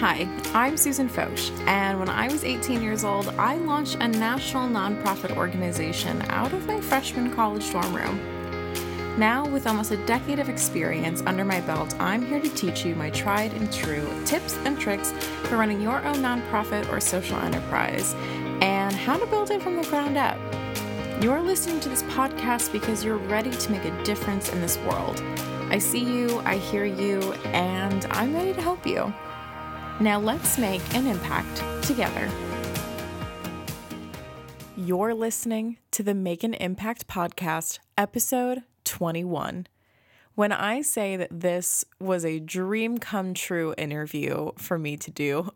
Hi, I'm Susan Foch, and when I was 18 years old, I launched a national nonprofit organization out of my freshman college dorm room. Now, with almost a decade of experience under my belt, I'm here to teach you my tried and true tips and tricks for running your own nonprofit or social enterprise and how to build it from the ground up. You're listening to this podcast because you're ready to make a difference in this world. I see you, I hear you, and I'm ready to help you. Now let's make an impact together. You're listening to the Make an Impact podcast, episode 21. When I say that this was a dream come true interview for me to do,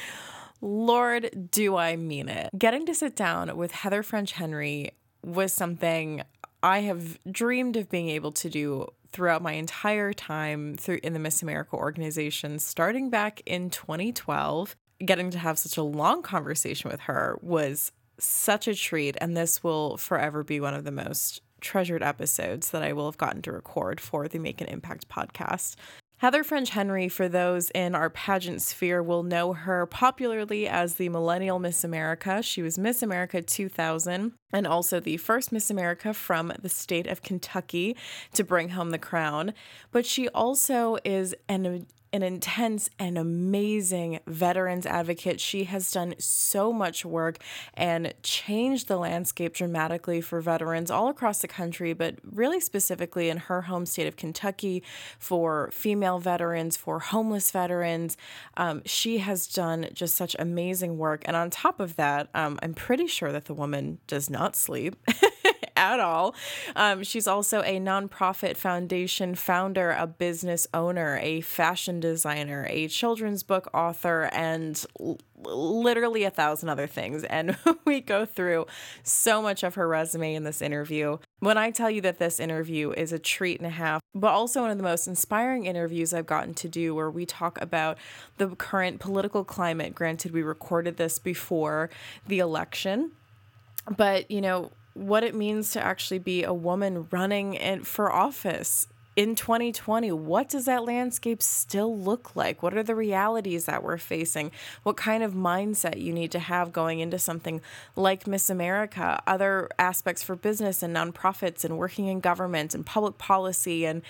Lord, do I mean it. Getting to sit down with Heather French Henry was something I have dreamed of being able to do throughout my entire time through in the Miss America organization, starting back in 2012. Getting to have such a long conversation with her was such a treat, and this will forever be one of the most treasured episodes that I will have gotten to record for the Make an Impact podcast. Heather French Henry, for those in our pageant sphere, will know her popularly as the Millennial Miss America. She was Miss America 2000 and also the first Miss America from the state of Kentucky to bring home the crown. But she also is an an intense and amazing veterans advocate. She has done so much work and changed the landscape dramatically for veterans all across the country, but really specifically in her home state of Kentucky for female veterans, for homeless veterans. Um, she has done just such amazing work. And on top of that, um, I'm pretty sure that the woman does not sleep. at all. Um, she's also a nonprofit foundation founder, a business owner, a fashion designer, a children's book author, and l- literally a thousand other things. And we go through so much of her resume in this interview. When I tell you that this interview is a treat and a half, but also one of the most inspiring interviews I've gotten to do, where we talk about the current political climate. Granted, we recorded this before the election. But, you know, what it means to actually be a woman running in, for office in 2020 what does that landscape still look like? What are the realities that we're facing? What kind of mindset you need to have going into something like miss america? Other aspects for business and nonprofits and working in government and public policy and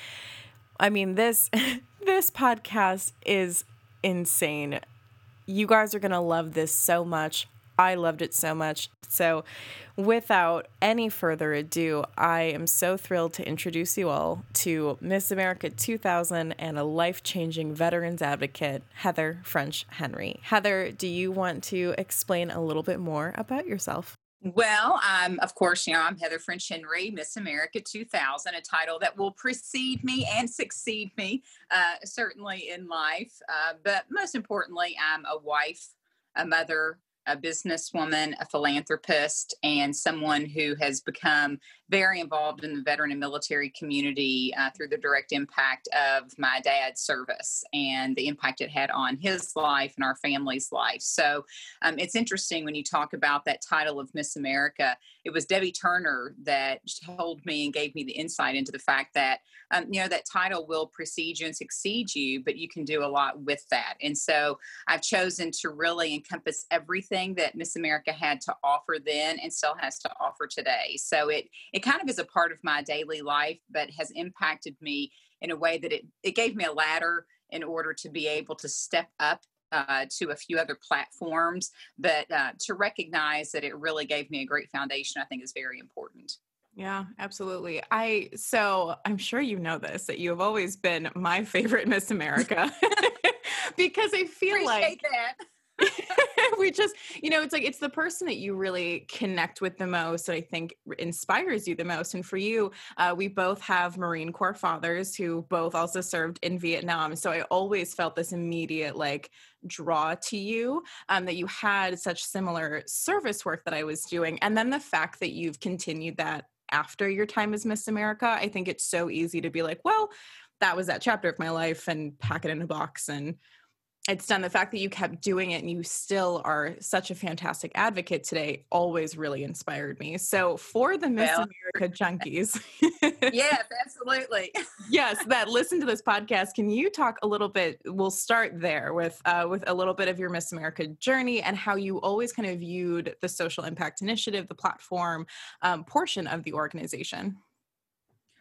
i mean this this podcast is insane. You guys are going to love this so much I loved it so much. So, without any further ado, I am so thrilled to introduce you all to Miss America 2000 and a life changing veterans advocate, Heather French Henry. Heather, do you want to explain a little bit more about yourself? Well, um, of course, you know, I'm Heather French Henry, Miss America 2000, a title that will precede me and succeed me, uh, certainly in life. Uh, but most importantly, I'm a wife, a mother, a businesswoman, a philanthropist, and someone who has become very involved in the veteran and military community uh, through the direct impact of my dad's service and the impact it had on his life and our family's life. So um, it's interesting when you talk about that title of Miss America. It was Debbye Turner that told me and gave me the insight into the fact that, um, you know, that title will precede you and succeed you, but you can do a lot with that. And so I've chosen to really encompass everything that Miss America had to offer then and still has to offer today. So it, it kind of is a part of my daily life, but has impacted me in a way that it, it gave me a ladder in order to be able to step up uh, to a few other platforms. But uh, to recognize that it really gave me a great foundation, I think is very important. Yeah, absolutely. I so I'm sure you know this that you have always been my favorite Miss America because I feel Appreciate like we just, you know, it's like it's the person that you really connect with the most that I think inspires you the most. And for you, uh, we both have Marine Corps fathers who both also served in Vietnam. So I always felt this immediate like draw to you um, that you had such similar service work that I was doing. And then the fact that you've continued that after your time as Miss America, I think it's so easy to be like, well, that was that chapter of my life and pack it in a box and it's done. The fact that you kept doing it and you still are such a fantastic advocate today always really inspired me. So for the miss well, america junkies yes absolutely. Yes that listen to this podcast can you talk a little bit we'll start there with uh, with a little bit of your miss america journey and how you always kind of viewed the social impact initiative the platform um, portion of the organization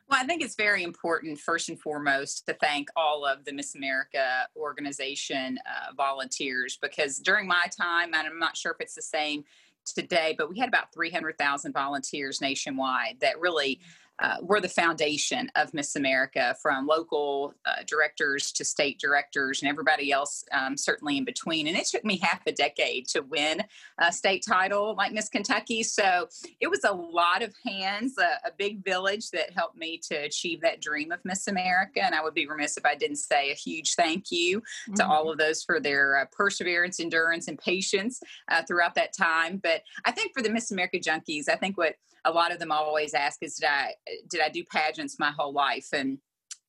well, I think it's very important, first and foremost, to thank all of the Miss America organization uh, volunteers because during my time, and I'm not sure if it's the same today, but we had about 300,000 volunteers nationwide that really uh, were the foundation of Miss America, from local uh, directors to state directors and everybody else, um, certainly in between. And it took me half a decade to win a state title like Miss Kentucky. So it was a lot of hands, a, a big village that helped me to achieve that dream of Miss America. And I would be remiss if I didn't say a huge thank you mm-hmm. to all of those for their uh, perseverance, endurance, and patience uh, throughout that time. But I think for the Miss America junkies, I think what a lot of them always ask is did I did I do pageants my whole life? And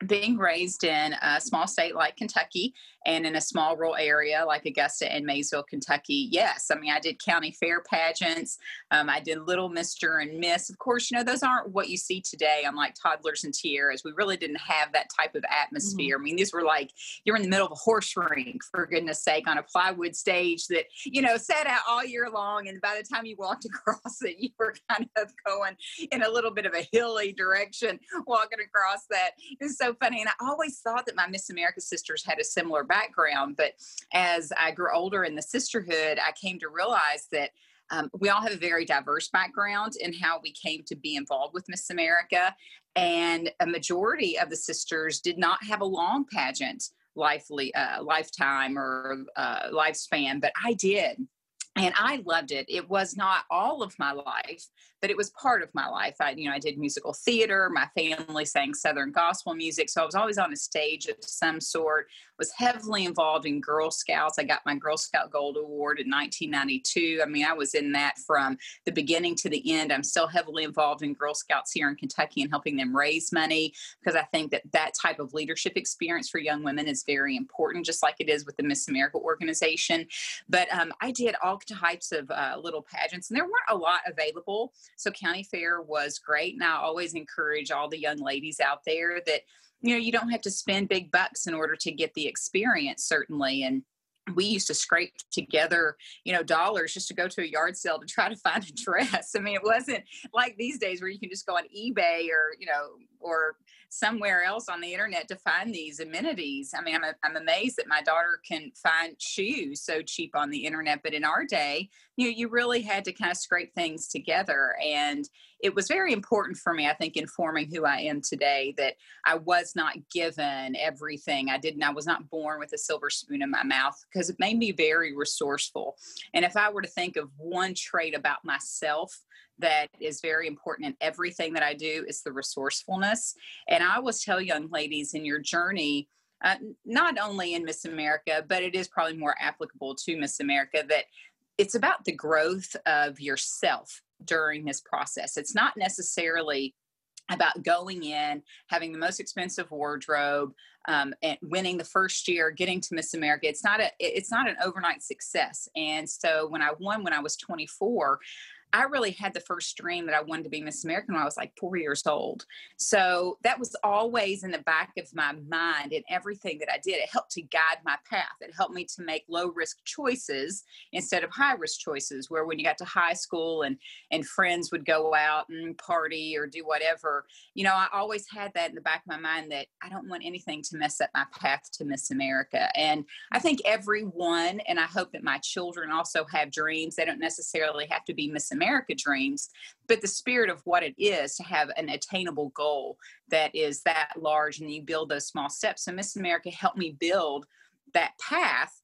being raised in a small state like Kentucky and in a small rural area like Augusta and Maysville, Kentucky, yes. I mean, I did county fair pageants. Um, I did Little Mister and Miss. Of course, you know, those aren't what you see today on like toddlers and tiaras. We really didn't have that type of atmosphere. Mm-hmm. I mean, these were like you're in the middle of a horse ring, for goodness sake, on a plywood stage that, you know, sat out all year long. And by the time you walked across it, you were kind of going in a little bit of a hilly direction walking across that. It's so funny. And I always thought that my Miss America sisters had a similar background. But as I grew older in the sisterhood, I came to realize that um, we all have a very diverse background in how we came to be involved with Miss America. And a majority of the sisters did not have a long pageant lively uh, lifetime or uh, lifespan, but I did and I loved it. It was not all of my life, but it was part of my life. I, you know, I did musical theater. My family sang Southern gospel music, so I was always on a stage of some sort. Was heavily involved in Girl Scouts. I got my Girl Scout Gold Award in 1992. I mean, I was in that from the beginning to the end. I'm still heavily involved in Girl Scouts here in Kentucky and helping them raise money because I think that that type of leadership experience for young women is very important, just like it is with the Miss America organization. But um, I did all types of uh, little pageants, and there weren't a lot available. So county fair was great, and I always encourage all the young ladies out there that you know you don't have to spend big bucks in order to get the experience, certainly, and we used to scrape together, you know, dollars just to go to a yard sale to try to find a dress. I mean, it wasn't like these days where you can just go on eBay or, you know, or somewhere else on the internet to find these amenities. I mean, I'm, a, I'm amazed that my daughter can find shoes so cheap on the internet, but in our day, you know, you really had to kind of scrape things together. And it was very important for me, I think, in forming who I am today, that I was not given everything. I didn't, I was not born with a silver spoon in my mouth because it made me very resourceful. And if I were to think of one trait about myself, that is very important in everything that I do is the resourcefulness. And I always tell young ladies in your journey, uh, not only in Miss America, but it is probably more applicable to Miss America that it's about the growth of yourself during this process. It's not necessarily about going in, having the most expensive wardrobe, um, and winning the first year, getting to Miss America. It's not a it's not an overnight success. And so when I won when I was 24, I really had the first dream that I wanted to be Miss America when I was like four years old. So that was always in the back of my mind in everything that I did. It helped to guide my path. It helped me to make low risk choices instead of high risk choices. Where when you got to high school and and friends would go out and party or do whatever, you know, I always had that in the back of my mind that I don't want anything to mess up my path to Miss America. And I think everyone, and I hope that my children also have dreams. They don't necessarily have to be Miss America dreams, but the spirit of what it is to have an attainable goal that is that large and you build those small steps. So Miss America helped me build that path.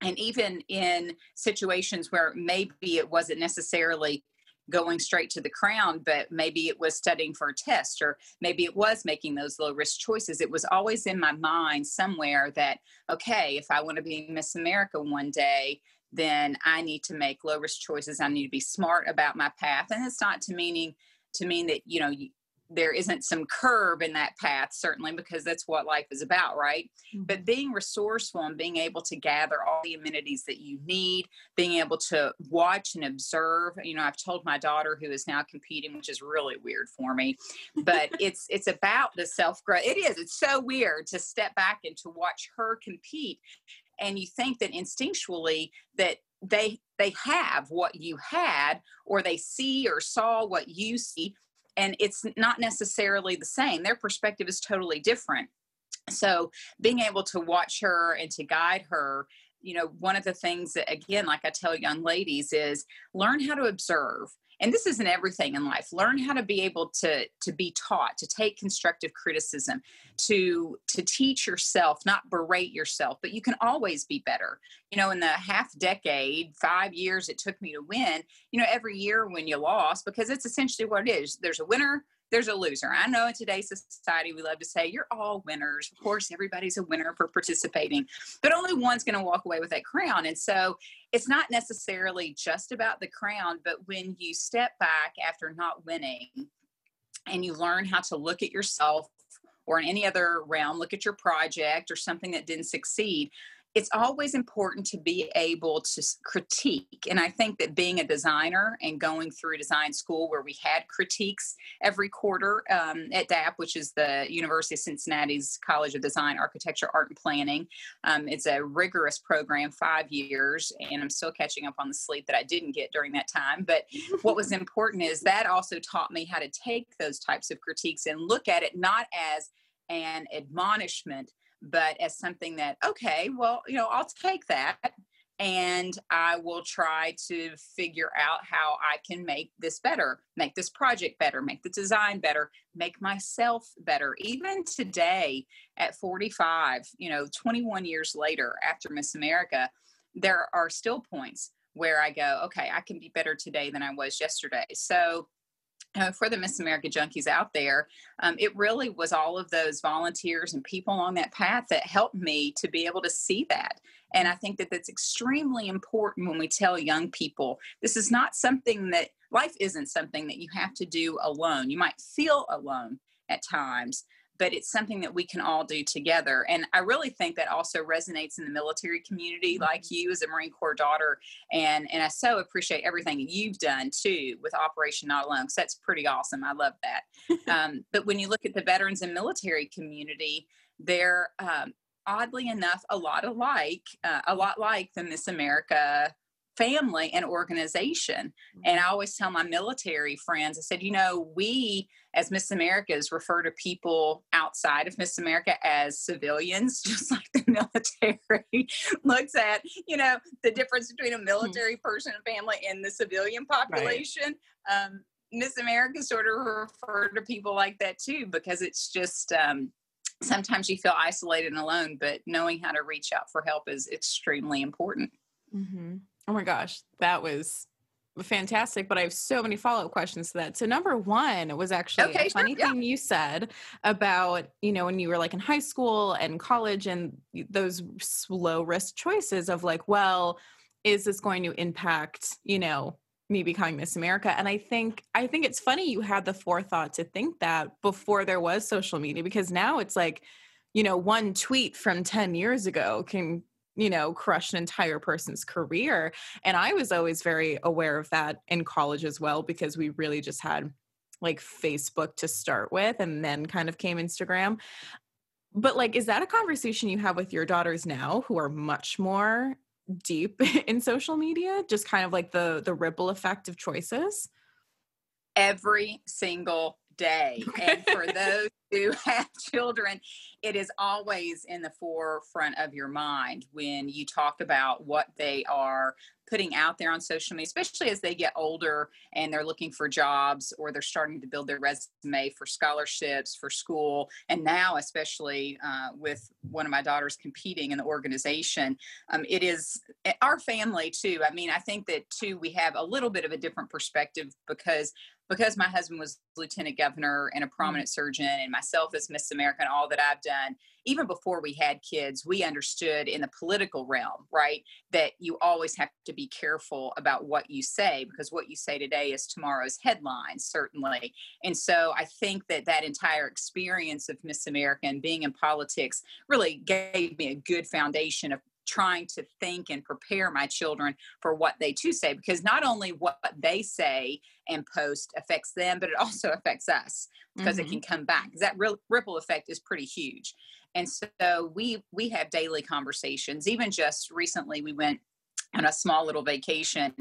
And even in situations where maybe it wasn't necessarily going straight to the crown, but maybe it was studying for a test, or maybe it was making those low risk choices. It was always in my mind somewhere that, okay, if I want to be Miss America one day, then I need to make low risk choices. I need to be smart about my path. And it's not to meaning to mean that, you know, you, there isn't some curb in that path certainly because that's what life is about right mm-hmm. but being resourceful and being able to gather all the amenities that you need being able to watch and observe you know i've told my daughter who is now competing which is really weird for me but it's it's about the self growth it is it's so weird to step back and to watch her compete and you think that instinctually that they they have what you had or they see or saw what you see and it's not necessarily the same. Their perspective is totally different. So being able to watch her and to guide her you know one of the things that again like i tell young ladies is learn how to observe and this isn't everything in life. Learn how to be able to to be taught to take constructive criticism to to teach yourself not berate yourself but you can always be better. You know in the half decade five years it took me to win you know every year when you lost because it's essentially what it is. There's a winner there's a loser. I know in today's society, we love to say, you're all winners. Of course, everybody's a winner for participating, but only one's going to walk away with that crown. And so it's not necessarily just about the crown, but when you step back after not winning and you learn how to look at yourself or in any other realm, look at your project or something that didn't succeed, it's always important to be able to critique. And I think that being a designer and going through design school where we had critiques every quarter um, at DAAP, which is the University of Cincinnati's College of Design, Architecture, Art, and Planning, um, it's a rigorous program, five years, and I'm still catching up on the sleep that I didn't get during that time. But what was important is that also taught me how to take those types of critiques and look at it not as an admonishment but as something that, okay, well, you know, I'll take that and I will try to figure out how I can make this better, make this project better, make the design better, make myself better. Even today at 45, you know, 21 years later after Miss America, there are still points where I go, okay, I can be better today than I was yesterday. So uh, for the Miss America junkies out there, um, it really was all of those volunteers and people on that path that helped me to be able to see that. And I think that that's extremely important when we tell young people this is not something that life isn't something that you have to do alone. You might feel alone at times, but it's something that we can all do together. And I really think that also resonates in the military community, mm-hmm. like you as a Marine Corps daughter. And and I so appreciate everything you've done too with Operation Not Alone, because that's pretty awesome. I love that. um, but when you look at the veterans and military community, they're um, oddly enough a lot alike, uh, a lot like the Miss America family and organization. And I mm-hmm. always tell my military friends, I said, you know, we as Miss Americas refer to people outside of Miss America as civilians, just like the military looks at, you know, the difference between a hmm. military person and family and the civilian population. Right. Um, Miss America sort of refer to people like that too, because it's just um, sometimes you feel isolated and alone, but knowing how to reach out for help is extremely important. Mm-hmm. Oh my gosh, that was fantastic but i have so many follow-up questions to that. So number one was actually okay, a funny sure, thing you said about you know when you were like in high school and college and those low risk choices of like well is this going to impact you know me becoming miss america? And i think i think it's funny you had the forethought to think that before there was social media because now it's like you know one tweet from 10 years ago can you know, crush an entire person's career. And I was always very aware of that in college as well, because we really just had like Facebook to start with and then kind of came Instagram. But like, is that a conversation you have with your daughters now who are much more deep in social media? Just kind of like the the ripple effect of choices? Every single day. And for those who have children, it is always in the forefront of your mind when you talk about what they are putting out there on social media, especially as they get older and they're looking for jobs or they're starting to build their resume for scholarships for school. And now, especially uh, with one of my daughters competing in the organization, um, it is eh, our family too. I mean, I think that too, we have a little bit of a different perspective because because my husband was lieutenant governor and a mm. prominent surgeon and myself as miss america and all that i've done even before we had kids we understood in the political realm right that you always have to be careful about what you say because what you say today is tomorrow's headline certainly and so i think that that entire experience of miss america and being in politics really gave me a good foundation of trying to think and prepare my children for what they too say because not only what they say and post affects them but it also affects us because mm-hmm. it can come back. That ripple effect is pretty huge. And so we we have daily conversations. Even just recently we went on a small little vacation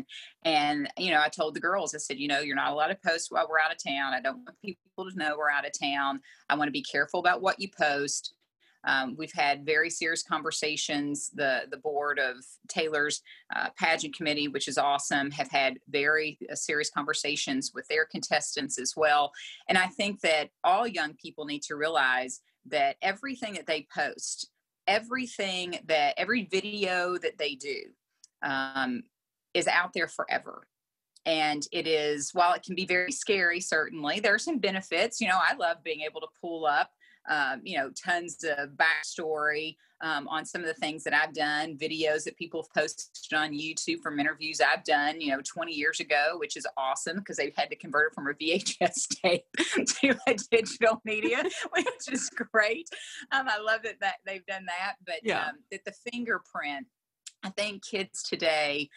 and you know i told the girls i said you know you're not allowed to post while we're out of town. I don't want people to know we're out of town. I want to be careful about what you post um, we've had very serious conversations. The the board of Taylor's uh, pageant committee, which is awesome, have had very uh, serious conversations with their contestants as well. And I think that all young people need to realize that everything that they post, everything that every video that they do, um, is out there forever and it is while it can be very scary certainly there are some benefits you know i love being able to pull up um, you know, tons of backstory um, on some of the things that I've done, videos that people have posted on YouTube from interviews I've done, you know, 20 years ago, which is awesome because they've had to convert it from a VHS tape to a digital media, which is great. Um, I love that, that they've done that, but yeah. um, that the fingerprint, I think kids today,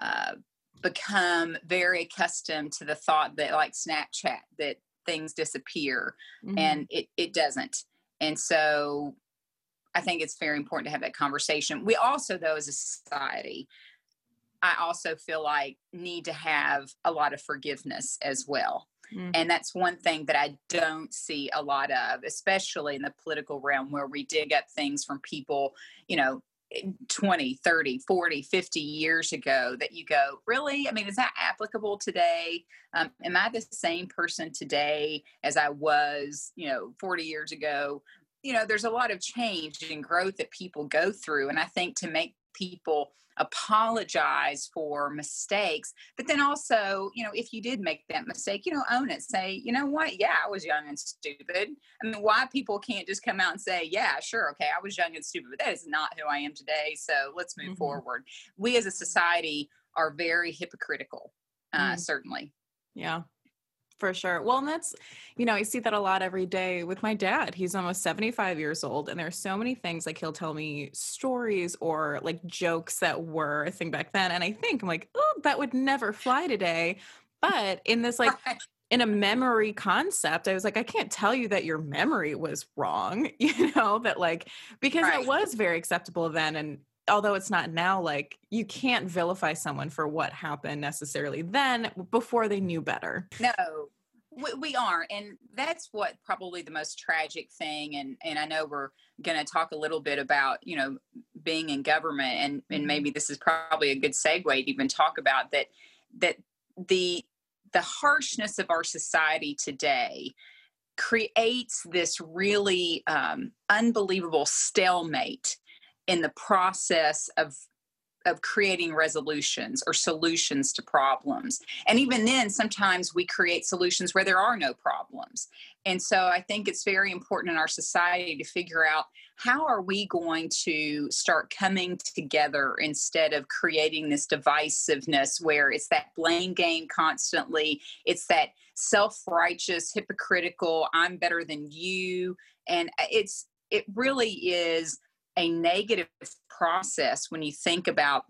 uh, become very accustomed to the thought that like Snapchat that things disappear mm-hmm. and it, it doesn't and so i think it's very important to have that conversation we also though as a society i also feel like need to have a lot of forgiveness as well mm-hmm. and that's one thing that i don't see a lot of especially in the political realm where we dig up things from people you know 20 30 40 50 years ago that you go really? I mean is that applicable today? Um, am i the same person today as i was you know 40 years ago? You know there's a lot of change and growth that people go through and i think to make people apologize for mistakes but then also you know if you did make that mistake you know own it. Say you know what? Yeah i was young and stupid. I mean why people can't just come out and say yeah sure okay i was young and stupid but that is not who i am today so let's move mm-hmm. forward. We as a society are very hypocritical uh, mm. certainly. Yeah for sure. Well, and that's, you know, I see that a lot every day with my dad. He's almost 75 years old, and there's so many things like he'll tell me stories or like jokes that were a thing back then. And I think I'm like, oh, that would never fly today. But in this, like, in a memory concept, I was like, I can't tell you that your memory was wrong, you know, that like, because right. it was very acceptable then. And although it's not now, like, you can't vilify someone for what happened necessarily then before they knew better. No, we, we aren't. And that's what probably the most tragic thing. And, and I know we're going to talk a little bit about, you know, being in government and, and mm-hmm. maybe this is probably a good segue to even talk about that, that the, the harshness of our society today creates this really um, unbelievable stalemate in the process of of creating resolutions or solutions to problems. And even then, sometimes we create solutions where there are no problems. And so I think it's very important in our society to figure out how are we going to start coming together instead of creating this divisiveness where it's that blame game constantly, it's that self righteous, hypocritical, I'm better than you. And it's, it really is a negative process when you think about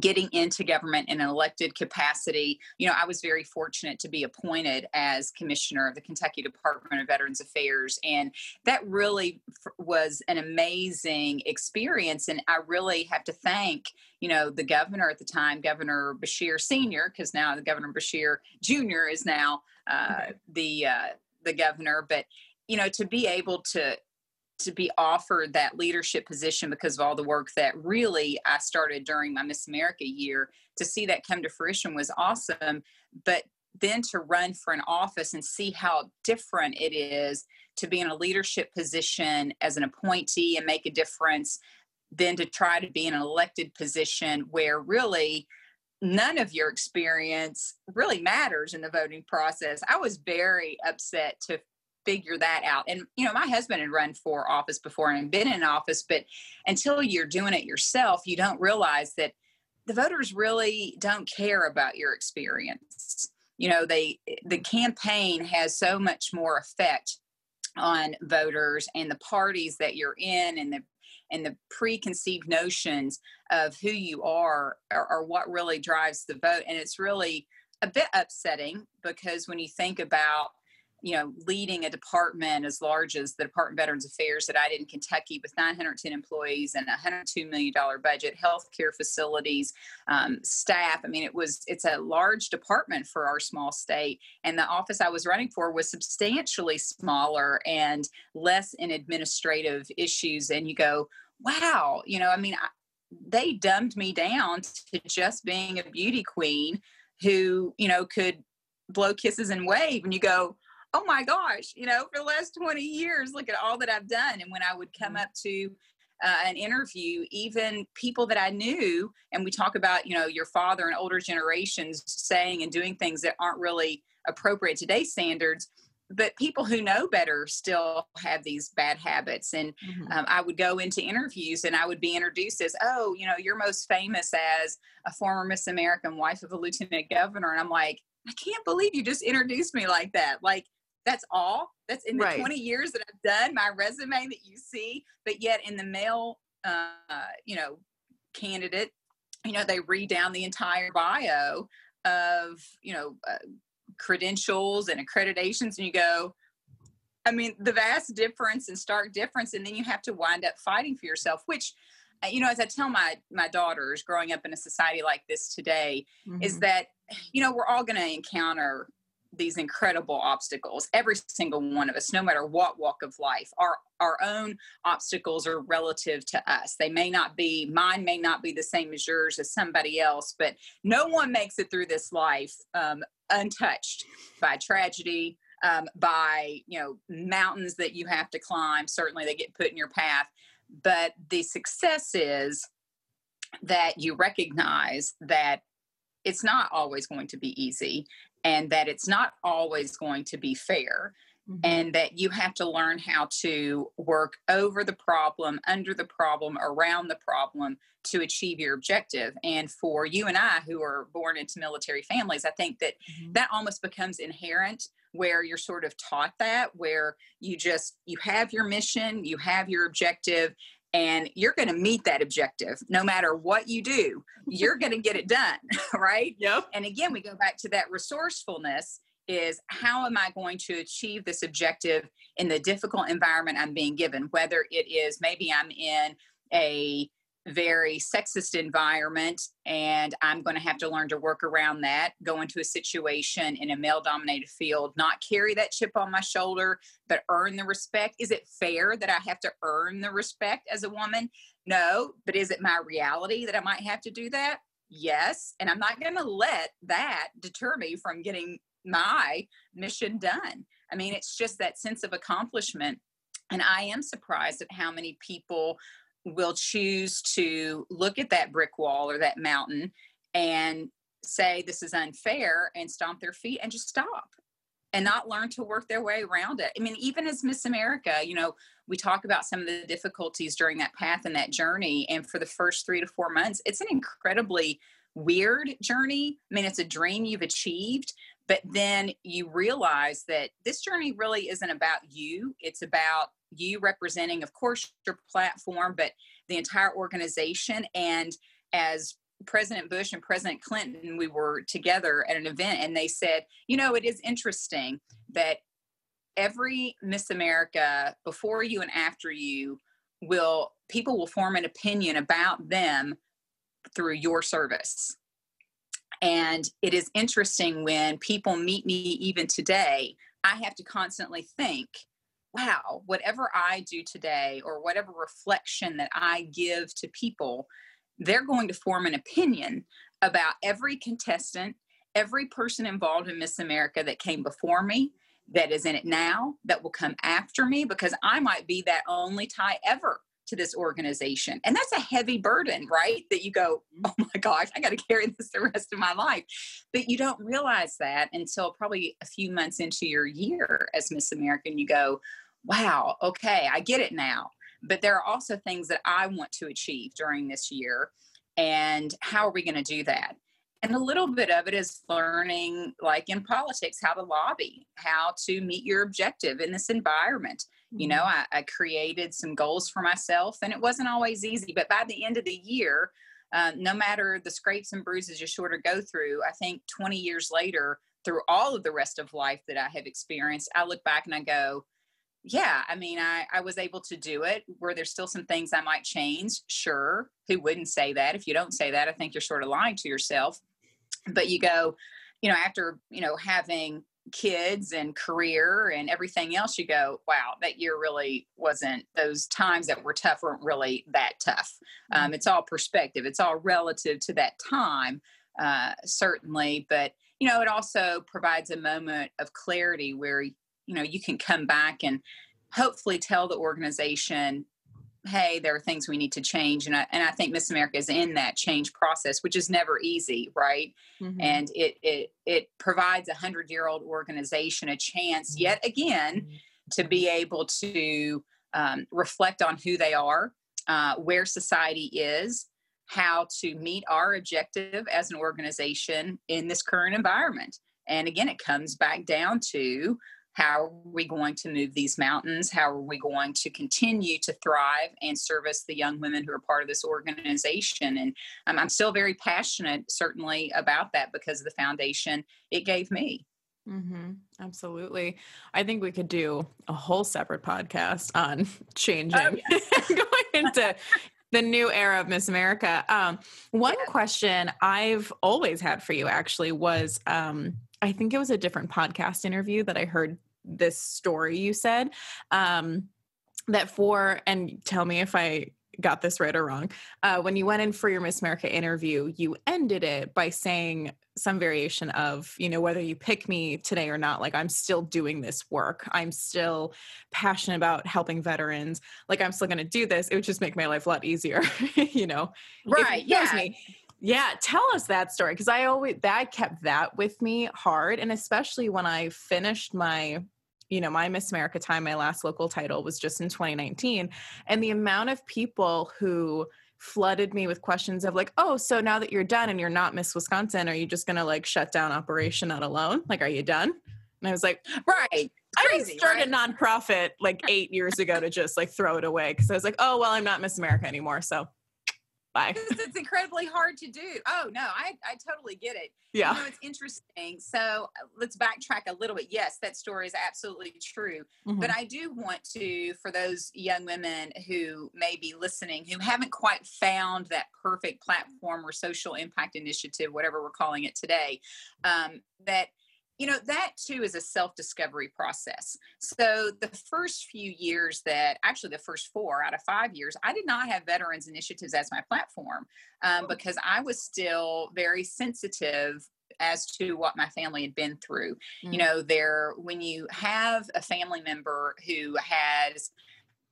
getting into government in an elected capacity. You know, I was very fortunate to be appointed as commissioner of the Kentucky Department of Veterans Affairs. And that really f- was an amazing experience. And I really have to thank, you know, the governor at the time, Governor Beshear Sr., because now the Governor Beshear Jr. is now uh, the, uh, the governor. But, you know, to be able to to be offered that leadership position because of all the work that really I started during my Miss America year to see that come to fruition was awesome. But then to run for an office and see how different it is to be in a leadership position as an appointee and make a difference than to try to be in an elected position where really none of your experience really matters in the voting process. I was very upset to figure that out. And, you know, my husband had run for office before and been in office, but until you're doing it yourself, you don't realize that the voters really don't care about your experience. You know, they, the campaign has so much more effect on voters and the parties that you're in and the and the preconceived notions of who you are are what really drives the vote and it's really a bit upsetting because when you think about you know, leading a department as large as the Department of Veterans Affairs that I did in Kentucky with 910 employees and a $102 million budget, healthcare facilities, um, staff. I mean, it was, it's a large department for our small state. And the office I was running for was substantially smaller and less in administrative issues. And you go, wow, you know, I mean, I, they dumbed me down to just being a beauty queen who, you know, could blow kisses and wave. And you go, oh my gosh, you know, for the last 20 years, look at all that I've done. And when I would come mm-hmm. up to uh, an interview, even people that I knew, and we talk about, you know, your father and older generations saying and doing things that aren't really appropriate today's standards, but people who know better still have these bad habits. And mm-hmm. um, I would go into interviews and I would be introduced as, oh, you know, you're most famous as a former Miss American wife of a lieutenant governor. And I'm like, I can't believe you just introduced me like that. Like, that's all. That's in the right. 20 years that I've done my resume that you see. But yet in the male, uh, you know, candidate, you know, they read down the entire bio of, you know, uh, credentials and accreditations, and you go, I mean, the vast difference and stark difference, and then you have to wind up fighting for yourself, which uh, you know as i tell my my daughters growing up in a society like this today mm-hmm. is that you know we're all going to encounter these incredible obstacles every single one of us no matter what walk of life our our own obstacles are relative to us. They may not be mine may not be the same as yours as somebody else but no one makes it through this life um, untouched by tragedy um, by you know mountains that you have to climb. Certainly they get put in your path. But the success is that you recognize that it's not always going to be easy and that it's not always going to be fair mm-hmm. and that you have to learn how to work over the problem, under the problem, around the problem to achieve your objective. And for you and I, who are born into military families, I think that mm-hmm. that almost becomes inherent where you're sort of taught that where you just you have your mission you have your objective and you're going to meet that objective no matter what you do you're going to get it done right? Yep. And again we go back to that resourcefulness is how am i going to achieve this objective in the difficult environment i'm being given? Whether it is maybe i'm in a very sexist environment and i'm going to have to learn to work around that go into a situation in a male dominated field not carry that chip on my shoulder but earn the respect. Is it fair that i have to earn the respect as a woman? No but is it my reality that i might have to do that? Yes and i'm not going to let that deter me from getting my mission done. I mean it's just that sense of accomplishment and i am surprised at how many people will choose to look at that brick wall or that mountain and say this is unfair and stomp their feet and just stop and not learn to work their way around it. I mean, even as Miss America, you know, we talk about some of the difficulties during that path and that journey. And for the first three to four months, it's an incredibly weird journey. I mean, it's a dream you've achieved, but then you realize that this journey really isn't about you, it's about you representing, of course, your platform, but the entire organization. And as President Bush and President Clinton, we were together at an event, and they said, you know, it is interesting that every Miss America before you and after you will people will form an opinion about them through your service. And it is interesting when people meet me even today, I have to constantly think wow, whatever I do today or whatever reflection that I give to people, they're going to form an opinion about every contestant, every person involved in Miss America that came before me, that is in it now, that will come after me, because I might be that only tie ever to this organization. And that's a heavy burden, right? That you go, oh my gosh, I got to carry this the rest of my life. But you don't realize that until probably a few months into your year as Miss America. And you go, wow, okay, I get it now. But there are also things that I want to achieve during this year. And how are we going to do that? And a little bit of it is learning, like in politics, how to lobby, how to meet your objective in this environment. You know, mm-hmm. I, I created some goals for myself, and it wasn't always easy. But by the end of the year, uh, no matter the scrapes and bruises you sort of go through, I think 20 years later, through all of the rest of life that I have experienced, I look back and I go, yeah, I mean, I, I was able to do it. Were there still some things I might change? Sure. Who wouldn't say that? If you don't say that, I think you're sort of lying to yourself but you go you know after you know having kids and career and everything else you go wow that year really wasn't those times that were tough weren't really that tough um, mm-hmm. it's all perspective it's all relative to that time uh, certainly but you know it also provides a moment of clarity where you know you can come back and hopefully tell the organization hey, there are things we need to change. And I, and I think Miss America is in that change process, which is never easy, right? Mm-hmm. And it, it, it provides a hundred year old organization a chance mm-hmm. yet again mm-hmm. to be able to um, reflect on who they are, uh, where society is, how to meet our objective as an organization in this current environment. And again, it comes back down to how are we going to move these mountains? How are we going to continue to thrive and service the young women who are part of this organization? And um, I'm still very passionate, certainly, about that because of the foundation it gave me. Mm-hmm. Absolutely. I think we could do a whole separate podcast on changing, oh, yes. going into the new era of Miss America. Um, one yeah. question I've always had for you actually was um, I think it was a different podcast interview that I heard this story you said um, that for and tell me if I got this right or wrong. Uh, when you went in for your Miss America interview, you ended it by saying some variation of, you know, whether you pick me today or not, like I'm still doing this work. I'm still passionate about helping veterans. Like I'm still going to do this. It would just make my life a lot easier, you know. Right. Yeah. Me. Yeah, tell us that story because I always that kept that with me hard, and especially when I finished my you know, my Miss America time, my last local title was just in 2019. And the amount of people who flooded me with questions of like, oh, so now that you're done and you're not Miss Wisconsin, are you just gonna like shut down Operation Not Alone? Like, are you done? And I was like, right. Crazy, I started right? a nonprofit like eight years ago to just like throw it away because I was like, oh well, I'm not Miss America anymore. So Bye. it's incredibly hard to do. Oh no, I I totally get it. Yeah, you know, it's interesting. So uh, let's backtrack a little bit. Yes, that story is absolutely true. Mm-hmm. But I do want to, for those young women who may be listening, who haven't quite found that perfect platform or social impact initiative, whatever we're calling it today, um, that you know that too is a self-discovery process so the first few years that actually the first four out of five years i did not have veterans initiatives as my platform um, oh. because i was still very sensitive as to what my family had been through mm-hmm. you mm. know there when you have a family member who has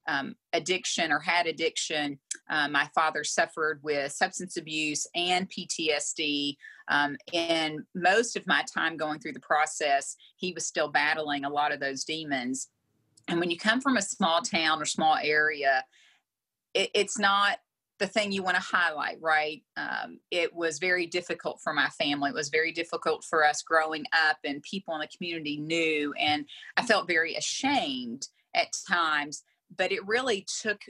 um, addiction or had addiction. Um, my father suffered with substance abuse and PTSD. Um, and most of my time going through the process, he was still battling a lot of those demons. And when you come from a small town or small area, it, it's not the thing you want to highlight, right? Um, it was very difficult for my family. It was very difficult for us growing up, and people in the community knew. And I felt very ashamed at times but it really took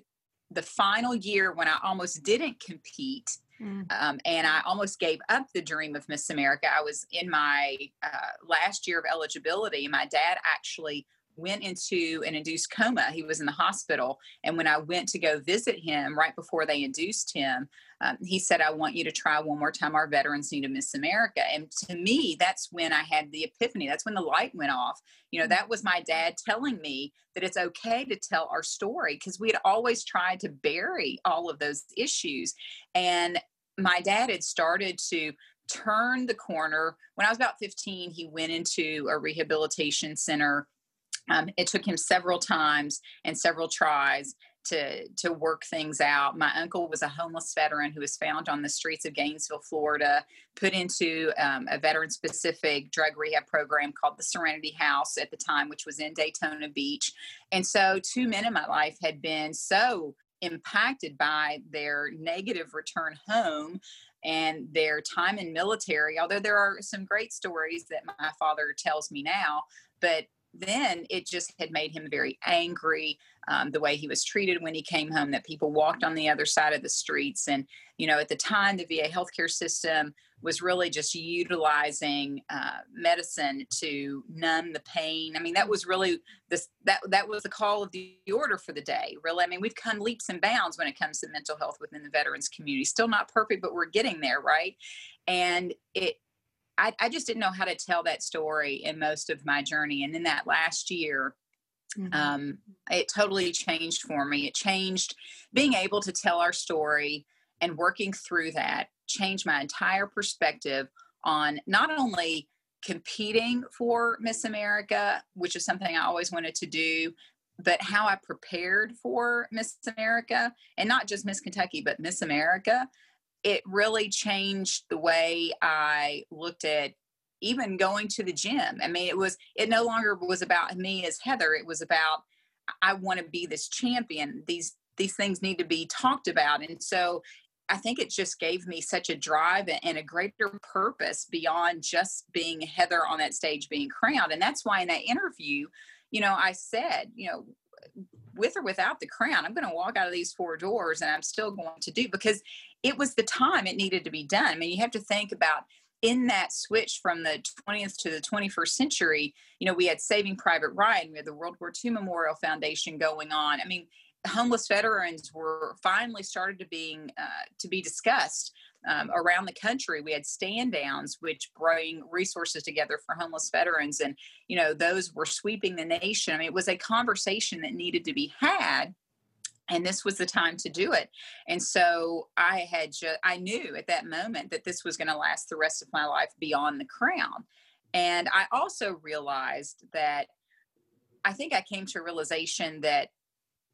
the final year when I almost didn't compete. Mm. Um, and I almost gave up the dream of Miss America. I was in my uh, last year of eligibility. and My dad actually went into an induced coma. He was in the hospital. And when I went to go visit him right before they induced him, um, he said, I want you to try one more time. Our veterans need to Miss America. And to me, that's when I had the epiphany. That's when the light went off. You know, that was my dad telling me that it's okay to tell our story because we had always tried to bury all of those issues. And my dad had started to turn the corner. When I was about 15, he went into a rehabilitation center um, it took him several times and several tries to to work things out. My uncle was a homeless veteran who was found on the streets of Gainesville, Florida, put into um, a veteran specific drug rehab program called the Serenity House at the time, which was in Daytona Beach. And so, two men in my life had been so impacted by their negative return home and their time in military although there are some great stories that my father tells me now but then it just had made him very angry um, the way he was treated when he came home that people walked on the other side of the streets. And you know at the time the va healthcare system was really just utilizing uh, medicine to numb the pain. I mean that was really this that that was the call of the order for the day really. I mean we've come leaps and bounds when it comes to mental health within the veterans community. Still not perfect but we're getting there right? And it I, I just didn't know how to tell that story in most of my journey. And in that last year, mm-hmm. um, it totally changed for me. It changed being able to tell our story and working through that changed my entire perspective on not only competing for Miss America, which is something I always wanted to do, but how I prepared for Miss America and not just Miss Kentucky, but Miss America it really changed the way I looked at even going to the gym. I mean, it was, it no longer was about me as Heather. It was about, I want to be this champion. These, these things need to be talked about. And so I think it just gave me such a drive and a greater purpose beyond just being Heather on that stage being crowned. And that's why in that interview, you know, I said, you know, with or without the crown, I'm going to walk out of these four doors and I'm still going to do because it was the time it needed to be done. I mean, you have to think about in that switch from the 20th to the 21st century, you know, we had Saving Private Ryan, we had the World War II Memorial Foundation going on. I mean, homeless veterans were finally started to being uh, to be discussed um, around the country. We had stand downs, which bring resources together for homeless veterans, and you know those were sweeping the nation. I mean, it was a conversation that needed to be had and this was the time to do it and so i had just i knew at that moment that this was going to last the rest of my life beyond the crown and i also realized that i think i came to a realization that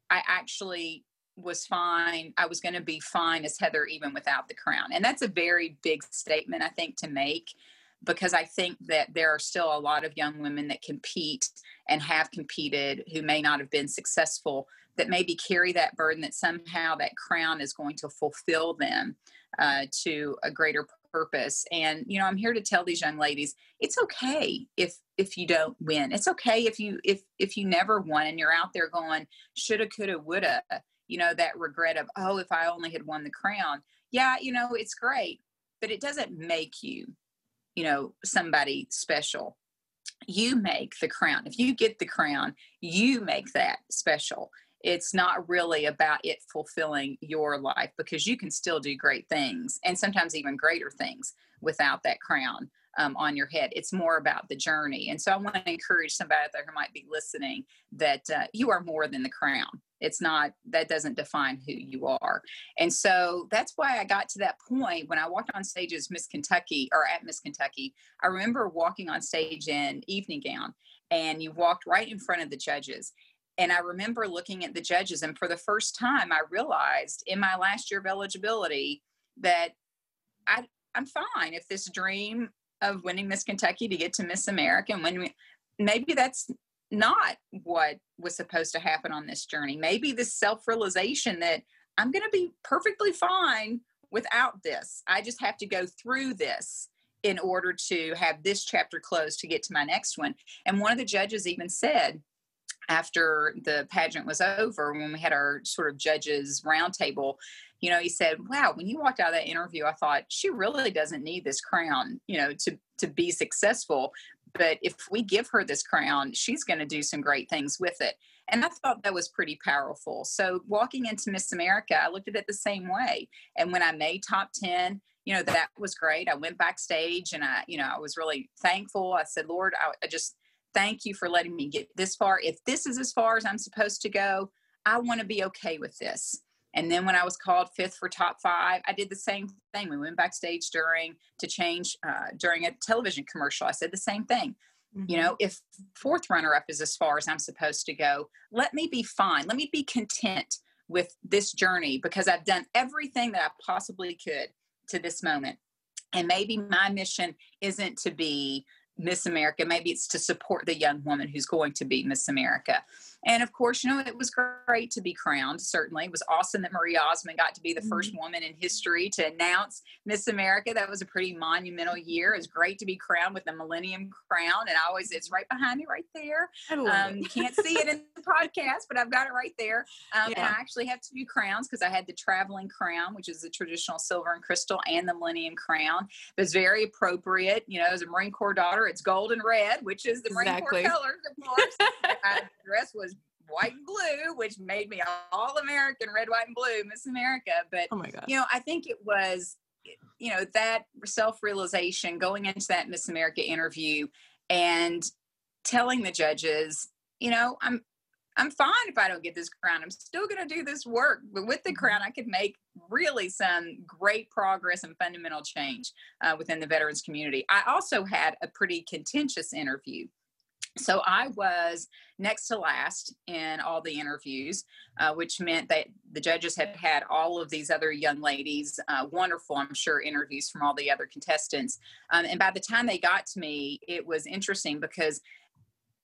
i actually was fine i was going to be fine as heather even without the crown and that's a very big statement i think to make because I think that there are still a lot of young women that compete and have competed who may not have been successful that maybe carry that burden that somehow that crown is going to fulfill them uh, to a greater purpose and you know i'm here to tell these young ladies it's okay if if you don't win it's okay if you if if you never won and you're out there going shoulda coulda woulda you know that regret of oh if i only had won the crown. Yeah you know it's great but it doesn't make you you know somebody special. You make the crown. If you get the crown you make that special. It's not really about it fulfilling your life because you can still do great things and sometimes even greater things without that crown um, on your head. It's more about the journey. And so I want to encourage somebody out there who might be listening that uh, you are more than the crown. It's not, that doesn't define who you are. And so that's why I got to that point when I walked on stage as Miss Kentucky or at Miss Kentucky. I remember walking on stage in evening gown and you walked right in front of the judges and I remember looking at the judges, and for the first time, I realized in my last year of eligibility that I, I'm fine if this dream of winning Miss Kentucky to get to Miss America and when maybe that's not what was supposed to happen on this journey. Maybe this self realization that I'm going to be perfectly fine without this. I just have to go through this in order to have this chapter closed to get to my next one. And one of the judges even said, after the pageant was over, when we had our sort of judges roundtable, you know, he said, "Wow, when you walked out of that interview, I thought she really doesn't need this crown, you know, to to be successful. But if we give her this crown, she's going to do some great things with it." And I thought that was pretty powerful. So walking into Miss America, I looked at it the same way. And when I made top ten, you know, that was great. I went backstage and I, you know, I was really thankful. I said, Lord, I, I just thank you for letting me get this far. If this is as far as I'm supposed to go, I want to be okay with this. And then when I was called fifth for top five, I did the same thing. We went backstage during to change uh, during a television commercial. I said the same thing. Mm-hmm. You know, if fourth runner up is as far as I'm supposed to go, let me be fine. Let me be content with this journey because I've done everything that I possibly could to this moment. And maybe my mission isn't to be Miss America. Maybe it's to support the young woman who's going to be Miss America. And of course, you know, it was great to be crowned. Certainly, it was awesome that Marie Osmond got to be the mm-hmm. first woman in history to announce Miss America. That was a pretty monumental year. It was great to be crowned with the Millennium Crown, and I always it's right behind me, right there. Um, you can't see it in the podcast, but I've got it right there. Um, yeah. And I actually have two crowns because I had the traveling crown, which is the traditional silver and crystal, and the Millennium Crown. It was very appropriate. You know, as a Marine Corps daughter, it's gold and red, which is the Marine exactly. Corps colors, of course. dress was white and blue, which made me all American, red, white, and blue, Miss America. But oh my God. you know, I think it was, you know, that self-realization going into that Miss America interview and telling the judges, you know, I'm I'm fine if I don't get this crown. I'm still going to do this work. But with the mm-hmm. crown, I could make really some great progress and fundamental change uh, within the veterans community. I also had a pretty contentious interview so I was next to last in all the interviews, uh, which meant that the judges had had all of these other young ladies, uh, wonderful, I'm sure, interviews from all the other contestants. Um, and by the time they got to me, it was interesting because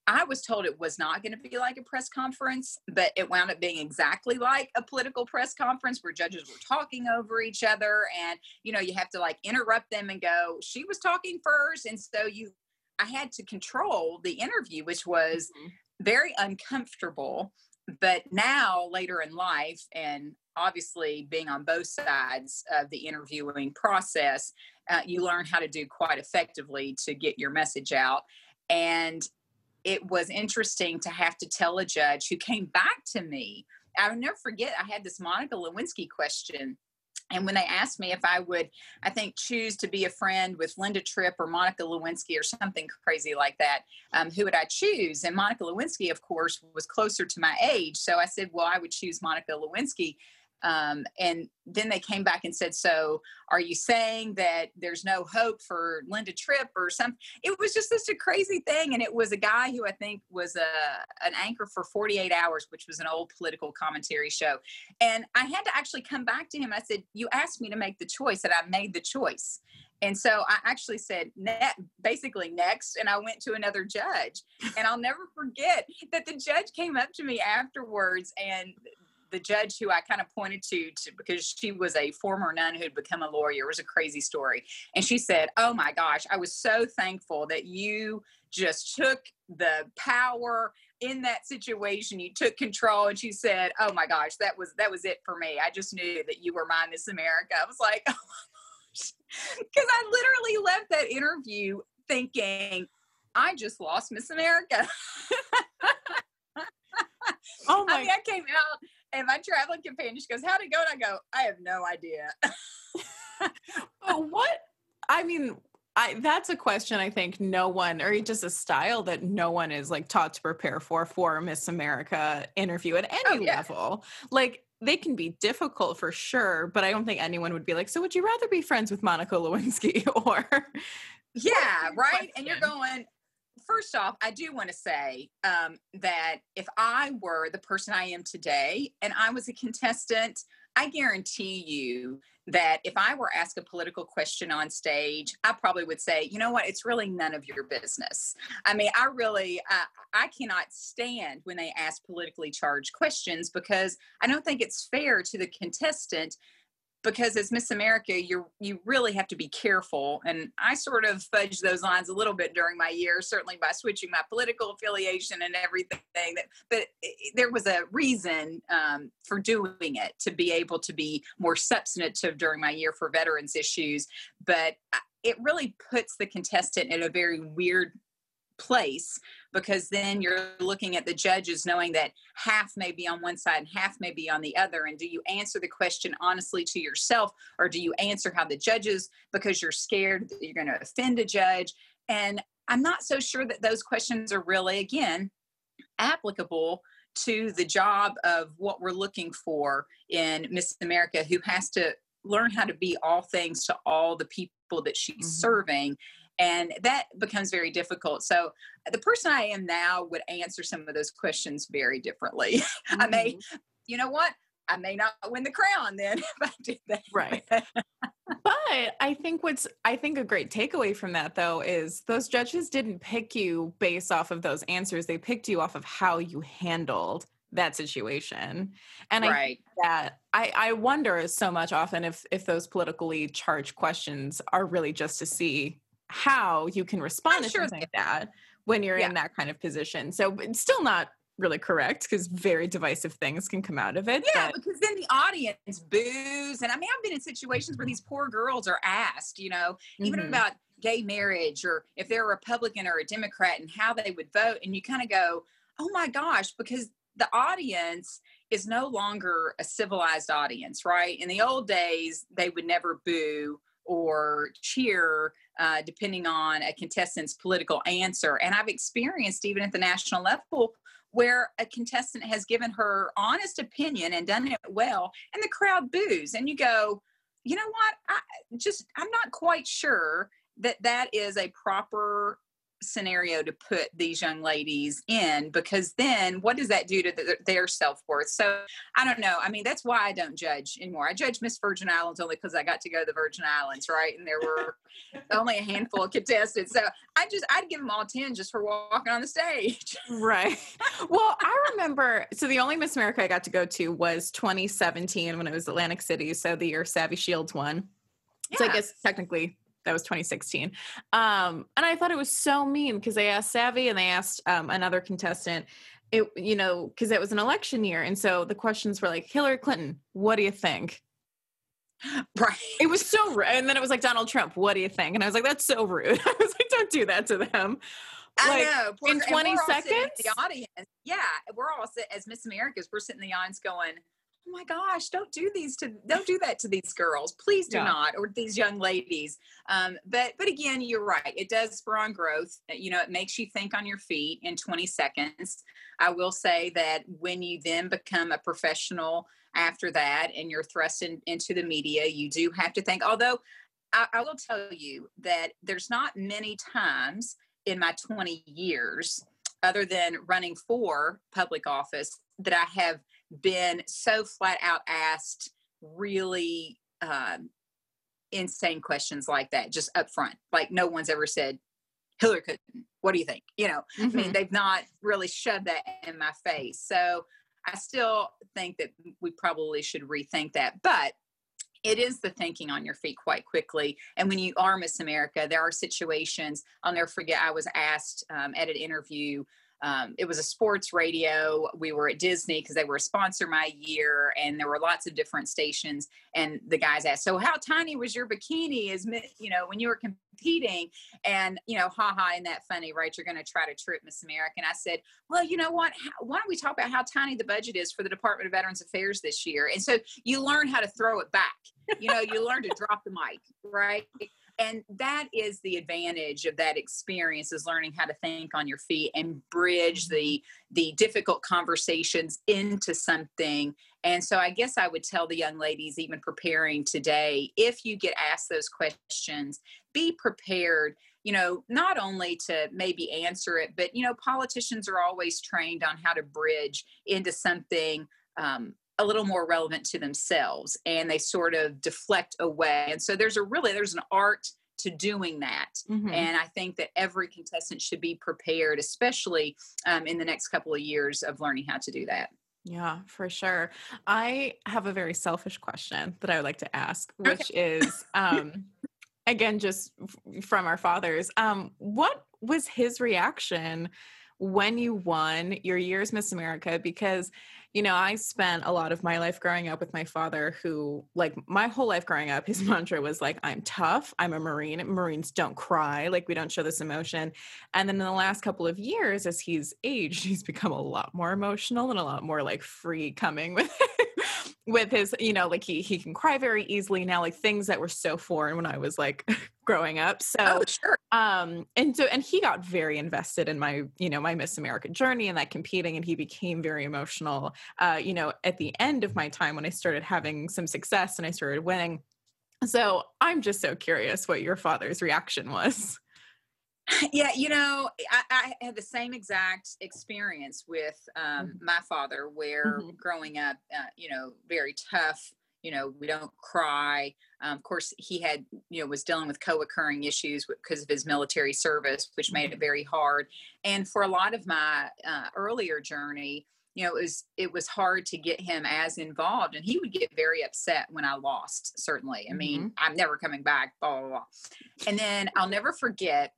I was told it was not going to be like a press conference, but it wound up being exactly like a political press conference where judges were talking over each other. And, you know, you have to like interrupt them and go, she was talking first. And so you I had to control the interview, which was mm-hmm. very uncomfortable. But now, later in life, and obviously being on both sides of the interviewing process, uh, you learn how to do quite effectively to get your message out. And it was interesting to have to tell a judge who came back to me. I'll never forget, I had this Monica Lewinsky question and when they asked me if I would, I think, choose to be a friend with Linda Tripp or Monica Lewinsky or something crazy like that, um, who would I choose? And Monica Lewinsky, of course, was closer to my age. So I said, well, I would choose Monica Lewinsky. Um, and then they came back and said, "So, are you saying that there's no hope for Linda Tripp or something?" It was just such a crazy thing, and it was a guy who I think was a an anchor for 48 Hours, which was an old political commentary show. And I had to actually come back to him. I said, "You asked me to make the choice, and I made the choice." And so I actually said, ne- basically next, and I went to another judge. And I'll never forget that the judge came up to me afterwards and the judge who I kind of pointed to, to because she was a former nun who'd become a lawyer. It was a crazy story. And she said, Oh my gosh, I was so thankful that you just took the power in that situation you took control and she said oh my gosh that was that was it for me i just knew that you were my miss america i was like oh because i literally left that interview thinking i just lost miss america oh my I mean, I came out and my traveling companion, she goes, How'd it go? And I go, I have no idea. oh, what? I mean, I, that's a question I think no one, or just a style that no one is like taught to prepare for for Miss America interview at any oh, yeah. level. Like they can be difficult for sure, but I don't think anyone would be like, so would you rather be friends with Monica Lewinsky or? Yeah, right. Question. And you're going, first off, I do want to say um, that if I were the person I am today and I was a contestant, I guarantee you that if I were asked a political question on stage, I probably would say, you know what, it's really none of your business. I mean, I really, I, I cannot stand when they ask politically charged questions because I don't think it's fair to the contestant because as Miss America, you you really have to be careful. And I sort of fudged those lines a little bit during my year, certainly by switching my political affiliation and everything. That, but there was a reason um, for doing it to be able to be more substantive during my year for veterans issues. But it really puts the contestant in a very weird place because then you're looking at the judges knowing that half may be on one side and half may be on the other. And do you answer the question honestly to yourself or do you answer how the judges because you're scared that you're going to offend a judge? And i'm not so sure that those questions are really again applicable to the job of what we're looking for in miss america who has to learn how to be all things to all the people that she's mm-hmm. serving and that becomes very difficult so the person i am now would answer some of those questions very differently mm-hmm. i may mm-hmm. you know what I may not win the crown then if I do that. Right. but I think what's I think a great takeaway from that though is those judges didn't pick you based off of those answers. They picked you off of how you handled that situation. And right. I that I, I wonder so much often if if those politically charged questions are really just to see how you can respond I'm to sure something like that when you're yeah. in that kind of position. So it's still not really correct because very divisive things can come out of it. Yeah, but. because then the audience boos. And I mean, I've been in situations where these poor girls are asked, you know, even mm-hmm. about gay marriage or if they're a Republican or a Democrat and how they would vote. And you kind of go, oh my gosh, because the audience is no longer a civilized audience, right? In the old days, they would never boo or cheer uh, depending on a contestant's political answer. And I've experienced even at the national level where a contestant has given her honest opinion and done it well, and the crowd boos, and you go, you know what? I just I'm not quite sure that that is a proper scenario to put these young ladies in because then what does that do to the, their self-worth? So i don't know. I mean that's why i don't judge anymore. I judge miss virgin islands only because i got to go to the virgin islands right? And there were only a handful of contestants. So i just i'd give them all 10 just for walking on the stage. Right. Well i remember so the only miss america i got to go to was 2017 when it was atlantic city so the year savvy shields won. Yeah. so i guess technically that was 2016. Um, and I thought it was so mean because they asked Savvy and they asked um, another contestant, it, you know, because it was an election year. And so the questions were like, Hillary Clinton, what do you think? Right. It was so rude. And then it was like, Donald Trump, what do you think? And I was like, that's so rude. I was like, don't do that to them. I like, know. Poor, in 20 seconds? The audience. Yeah. We're all, as Miss Americas, we're sitting in the audience going, oh my gosh don't do these to don't do that to these girls. Please do yeah. not or these young ladies. Um, but but again you're right it does spur on growth uh, you know it makes you think on your feet in 20 seconds. I will say that when you then become a professional after that and you're thrust in, into the media you do have to think although I, I will tell you that there's not many times in my 20 years other than running for public office that i have been so flat out asked really um, insane questions like that just up front. Like no one's ever said, Hillary Clinton, what do you think? You know, mm-hmm. I mean, mm-hmm. they've not really shoved that in my face. So I still think that we probably should rethink that. But it is the thinking on your feet quite quickly. And when you are Miss America, there are situations, I'll never forget, I was asked um, at an interview um, it was a sports radio. We were at Disney because they were a sponsor my year, and there were lots of different stations. And the guys asked, "So how tiny was your bikini? Is you know when you were competing?" And you know, ha haha, and that funny, right? You're going to try to trip Miss America. And I said, "Well, you know what? How, why don't we talk about how tiny the budget is for the Department of Veterans Affairs this year?" And so you learn how to throw it back. You know, you learn to drop the mic, right? And that is the advantage of that experience is learning how to think on your feet and bridge the the difficult conversations into something. And so i guess i would tell the young ladies even preparing today if you get asked those questions be prepared you know not only to maybe answer it but you know politicians are always trained on how to bridge into something um, a little more relevant to themselves and they sort of deflect away and so there's a really there's an art to doing that mm-hmm. and i think that every contestant should be prepared especially um, in the next couple of years of learning how to do that yeah, for sure. I have a very selfish question that I would like to ask, which okay. is um again just from our fathers. Um what was his reaction when you won your year's Miss America because you know, I spent a lot of my life growing up with my father, who, like, my whole life growing up, his mantra was like, I'm tough. I'm a Marine. Marines don't cry. Like, we don't show this emotion. And then in the last couple of years, as he's aged, he's become a lot more emotional and a lot more like free coming with with his you know like he he can cry very easily now like things that were so foreign when i was like growing up. So oh, sure. um and so and he got very invested in my you know my miss america journey and that competing and he became very emotional uh you know at the end of my time when i started having some success and i started winning. So i'm just so curious what your father's reaction was Yeah, you know, I, I had the same exact experience with um, mm-hmm. my father, where mm-hmm. growing up, uh, you know, very tough. You know, we don't cry. Um, of course, he had, you know, was dealing with co-occurring issues because of his military service, which made it mm-hmm. very hard. And for a lot of my uh, earlier journey, you know, it was it was hard to get him as involved, and he would get very upset when I lost. Certainly, I mean, mm-hmm. I'm never coming back. Blah blah blah. And then I'll never forget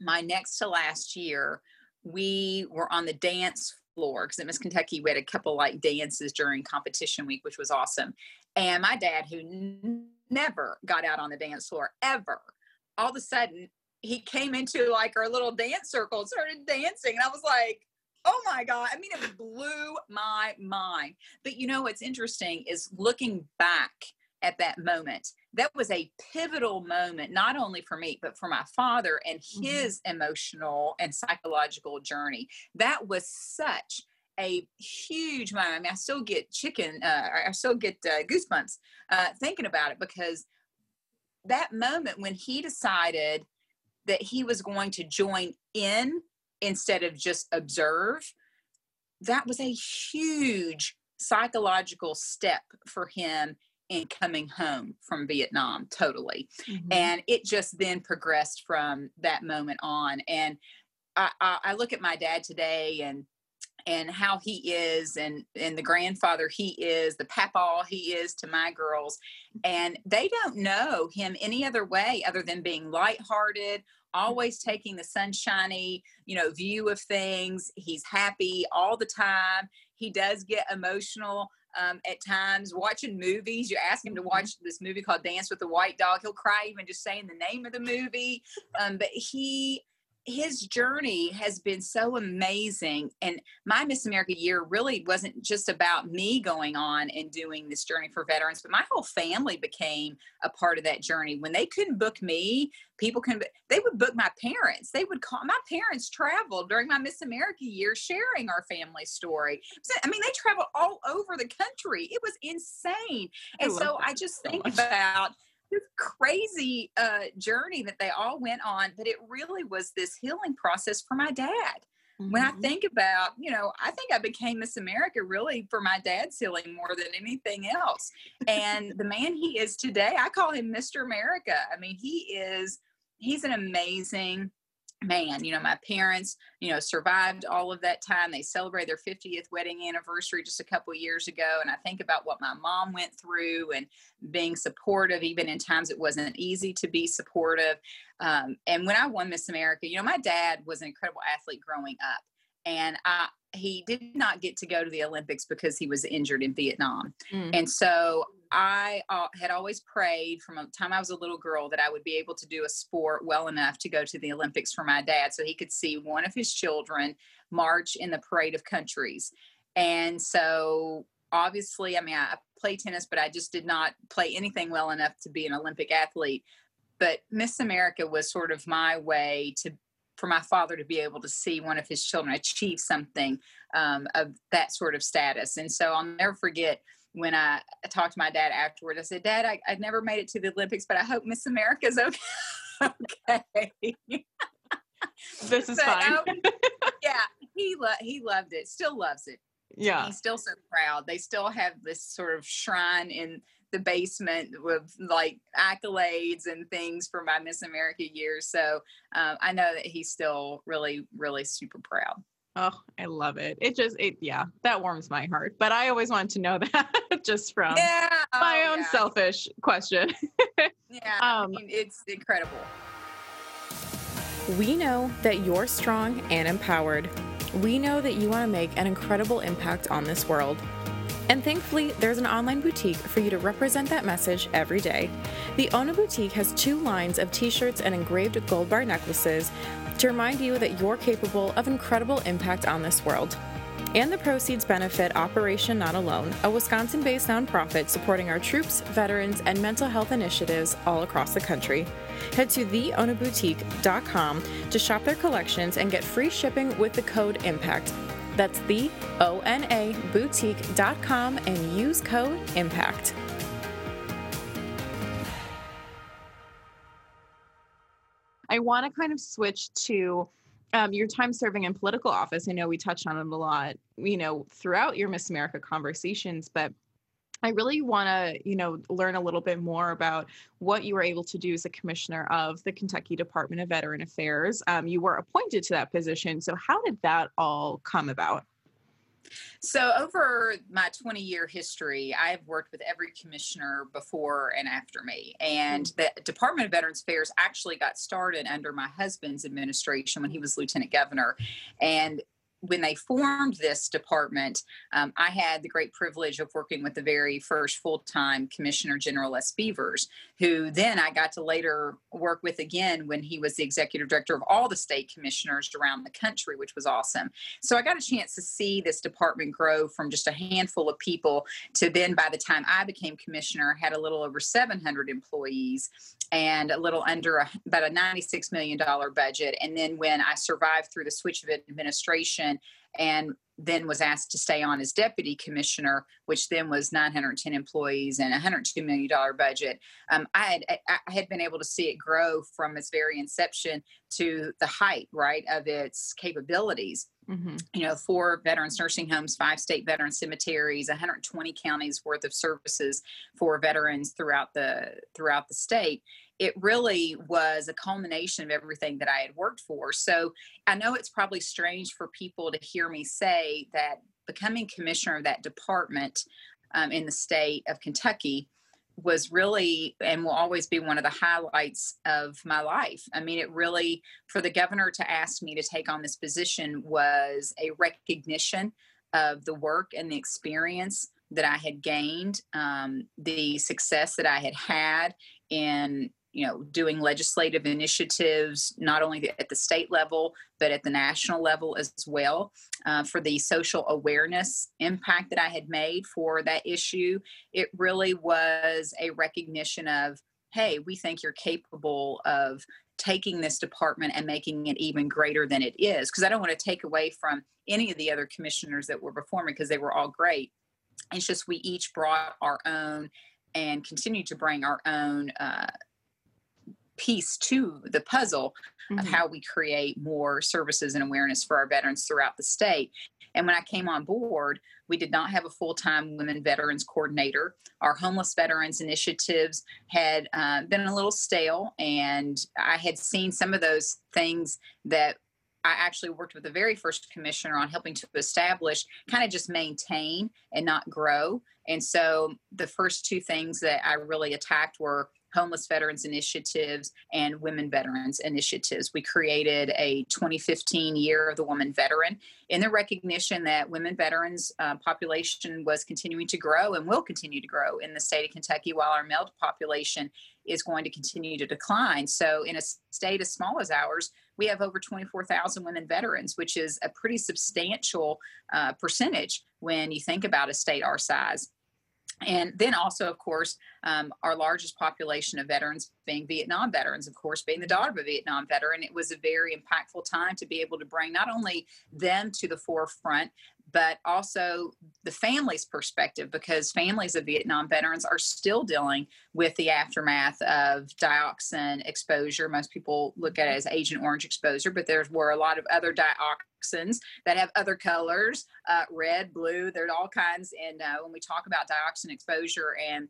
my next to last year. We were on the dance floor because at Miss Kentucky we had a couple like dances during competition week, which was awesome. And my dad, who n- never got out on the dance floor ever, all of a sudden he came into like our little dance circle started dancing, and I was like Oh my God. I mean, it blew my mind. But you know what's interesting is looking back at that moment. That was a pivotal moment, not only for me, but for my father and mm-hmm. his mm-hmm. emotional and psychological journey. That was such a huge moment. I mean, I still get chicken, uh, I still get uh, goosebumps uh, thinking about it because that moment when he decided that he was going to join in instead of just observe, that was a huge psychological step for him in coming home from Vietnam totally. Mm-hmm. And it just then progressed from that moment on. And I, I, I, look at my dad today and and how he is and and the grandfather he is the papa he is to my girls and they don't know him any other way other than being lighthearted always taking the sunshiny, you know, view of things. He's happy all the time. He does get emotional um, at times watching movies. You ask him to watch this movie called Dance with the White Dog. He'll cry even just saying the name of the movie. Um, but he his journey has been so amazing. And my Miss America year really wasn't just about me going on and doing this journey for veterans, but my whole family became a part of that journey. When they couldn't book me, people can they would book my parents. They would call my parents traveled during my Miss America year sharing our family story. So, I mean, they traveled all over the country. It was insane. And I so I just think so about this crazy uh, journey that they all went on, but it really was this healing process for my dad. Mm-hmm. When I mm-hmm. think about, you know, I think I became Miss America really for my dad's healing more than anything else. And the man he is today, I call him Mr. America. I mean, he is, he's an amazing man you know my parents you know survived all of that time. They celebrated their 50th wedding anniversary just a couple years ago and i think about what my mom went through and being supportive even in times it wasn't easy to be supportive. Um, and when i won miss america you know my dad was an incredible athlete growing up and I, he did not get to go to the Olympics because he was injured in Vietnam. Mm. And so I uh, had always prayed from the time I was a little girl that I would be able to do a sport well enough to go to the Olympics for my dad so he could see one of his children march in the parade of countries. And so obviously, I mean, I play tennis, but I just did not play anything well enough to be an Olympic athlete. But Miss America was sort of my way to for my father to be able to see one of his children achieve something um, of that sort of status. And so I'll never forget when I talked to my dad afterward. I said, Dad, I, I never made it to the Olympics, but I hope Miss America's okay. okay. this is fine. Um, yeah, he lo- he loved it, still loves it. Yeah. He's still so proud. They still have this sort of shrine in the basement with like accolades and things for my Miss America years. So um, I know that he's still really, really super proud. Oh, I love it. It just, it, yeah, that warms my heart. But I always wanted to know that just from yeah. my oh, own yeah. selfish question. yeah, um, I mean, it's incredible. We know that you're strong and empowered. We know that you want to make an incredible impact on this world. And thankfully, there's an online boutique for you to represent that message every day. The Ona Boutique has two lines of t shirts and engraved gold bar necklaces to remind you that you're capable of incredible impact on this world. And the proceeds benefit Operation Not Alone, a Wisconsin based nonprofit supporting our troops, veterans, and mental health initiatives all across the country. Head to theonaboutique.com to shop their collections and get free shipping with the code IMPACT. That's the O-N-A boutique.com and use code IMPACT. I want to kind of switch to um, your time serving in political office. I know we touched on it a lot, you know, throughout your Miss America conversations, but I really want to, you know, learn a little bit more about what you were able to do as a commissioner of the Kentucky Department of Veteran Affairs. Um, you were appointed to that position, so how did that all come about? So, over my 20 year history, I've worked with every commissioner before and after me. And mm. the Department of Veterans Affairs actually got started under my husband's administration when he was lieutenant governor. And when they formed this department, um, I had the great privilege of working with the very first full time Commissioner General Les Beavers, who then I got to later work with again when he was the executive director of all the state commissioners around the country, which was awesome. So I got a chance to see this department grow from just a handful of people to then by the time I became commissioner, had a little over 700 employees and a little under a, about a $96 million budget. And then when I survived through the switch of administration and then was asked to stay on as deputy commissioner, which then was 910 employees and 102 million dollar budget. Um, I had I had been able to see it grow from its very inception to the height, right, of its capabilities. Mm-hmm. You know, four veterans nursing homes, five state veteran cemeteries, 120 counties worth of services for veterans throughout the throughout the state. It really was a culmination of everything that I had worked for. So I know it's probably strange for people to hear me say that becoming commissioner of that department um, in the state of Kentucky was really and will always be one of the highlights of my life. I mean, it really, for the governor to ask me to take on this position was a recognition of the work and the experience that I had gained, um, the success that I had had in you know doing legislative initiatives not only at the state level but at the national level as well uh, for the social awareness impact that i had made for that issue. It really was a recognition of hey we think you're capable of taking this department and making it even greater than it is. Because i don't want to take away from any of the other commissioners that were before me because they were all great. It's just we each brought our own and continue to bring our own uh, piece to the puzzle mm-hmm. of how we create more services and awareness for our veterans throughout the state. And when I came on board, we did not have a full time women veterans coordinator. Our homeless veterans initiatives had uh, been a little stale, and I had seen some of those things that I actually worked with the very first commissioner on helping to establish, kind of just maintain and not grow. And so the first two things that I really attacked were homeless veterans initiatives and women veterans initiatives. We created a 2015 year of the woman veteran in the recognition that women veterans uh, population was continuing to grow and will continue to grow in the state of Kentucky while our male population is going to continue to decline. So in a state as small as ours, we have over 24,000 women veterans, which is a pretty substantial uh, percentage when you think about a state our size and then also of course um, our largest population of veterans being vietnam veterans of course being the daughter of a vietnam veteran. It was a very impactful time to be able to bring not only them to the forefront but also the family's perspective because families of Vietnam veterans are still dealing with the aftermath of dioxin exposure. Most people look at it as Agent Orange exposure, but there were a lot of other dioxins that have other colors uh, red, blue, there's all kinds. And uh, when we talk about dioxin exposure and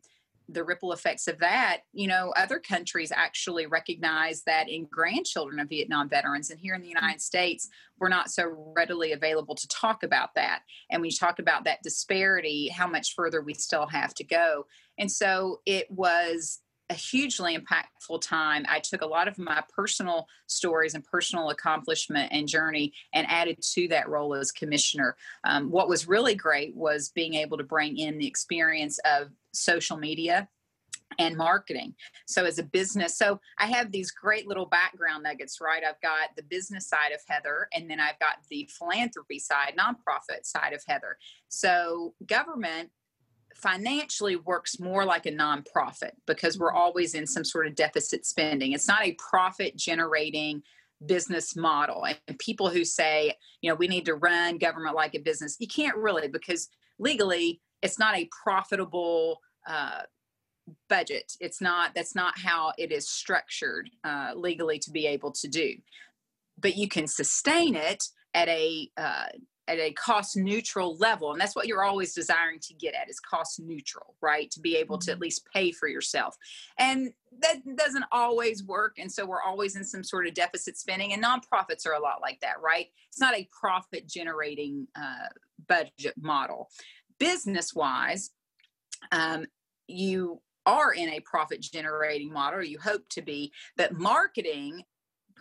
the ripple effects of that, you know, other countries actually recognize that in grandchildren of Vietnam veterans. And here in the mm. United States, we're not so readily available to talk about that. And we talk about that disparity, how much further we still have to go. And so it was a hugely impactful time. I took a lot of my personal stories and personal accomplishment and journey and added to that role as commissioner. Um, what was really great was being able to bring in the experience of social media and marketing. So as a business, so I have these great little background nuggets, right? I've got the business side of Heather, and then I've got the philanthropy side, nonprofit side of Heather. So government financially works more like a nonprofit because we're always in some sort of deficit spending. It's not a profit generating business model. And people who say, you know, we need to run government like a business, you can't really because legally it's not a profitable uh, budget. It's not that's not how it is structured uh, legally to be able to do. But you can sustain it at a uh, at a cost neutral level and that's what you're always desiring to get at is cost neutral right? To be able to at mm-hmm. least pay for yourself. And that doesn't always work and so we're always in some sort of deficit spending and nonprofits are a lot like that right? It's not a profit generating uh, budget model. Business wise um, you are in a profit generating model or you hope to be but marketing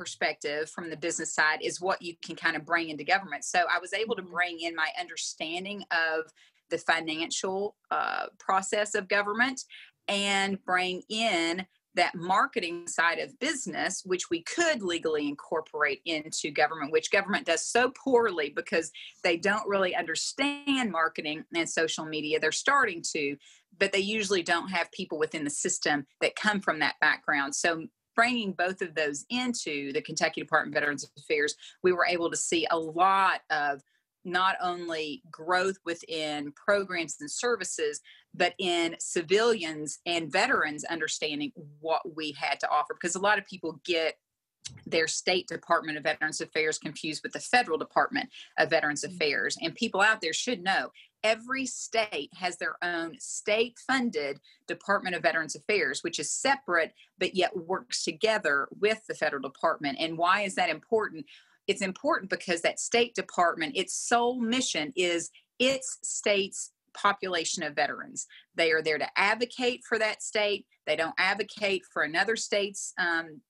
perspective from the business side is what you can kind of bring into government. So I was able to mm-hmm. bring in my understanding of the financial uh, process of government and bring in that marketing side of business, which we could legally incorporate into government, which government does so poorly because they don't really understand marketing and social media. They're starting to, but they usually don't have people within the system that come from that background. So bringing both of those into the Kentucky Department of Veterans Affairs, we were able to see a lot of not only growth within programs and services, but in civilians and veterans understanding what we had to offer. Because a lot of people get their state department of veterans affairs confused with the federal department of veterans mm-hmm. affairs and people out there should know every state has their own state funded Department of Veterans Affairs, which is separate but yet works together with the federal department. And why is that important? It's important because that state department, its sole mission is its state's population of veterans. They are there to advocate for that state. They don't advocate for another state's um,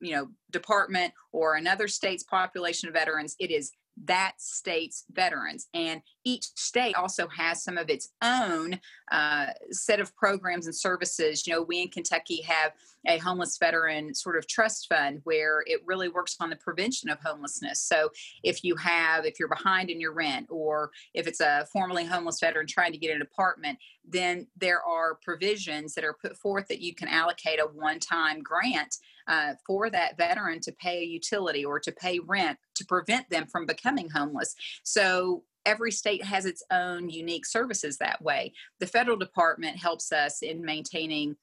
you know department or another state's population of veterans it is that state's veterans. And each state also has some of its own uh, set of programs and services. You know, we in Kentucky have a homeless veteran sort of trust fund where it really works on the prevention of homelessness. So if you have, if you're behind in your rent, or if it's a formerly homeless veteran trying to get an apartment, then there are provisions that are put forth that you can allocate a one time grant uh, for that veteran to pay a utility or to pay rent to prevent them from becoming homeless. So every state has its own unique services that way. The federal department helps us in maintaining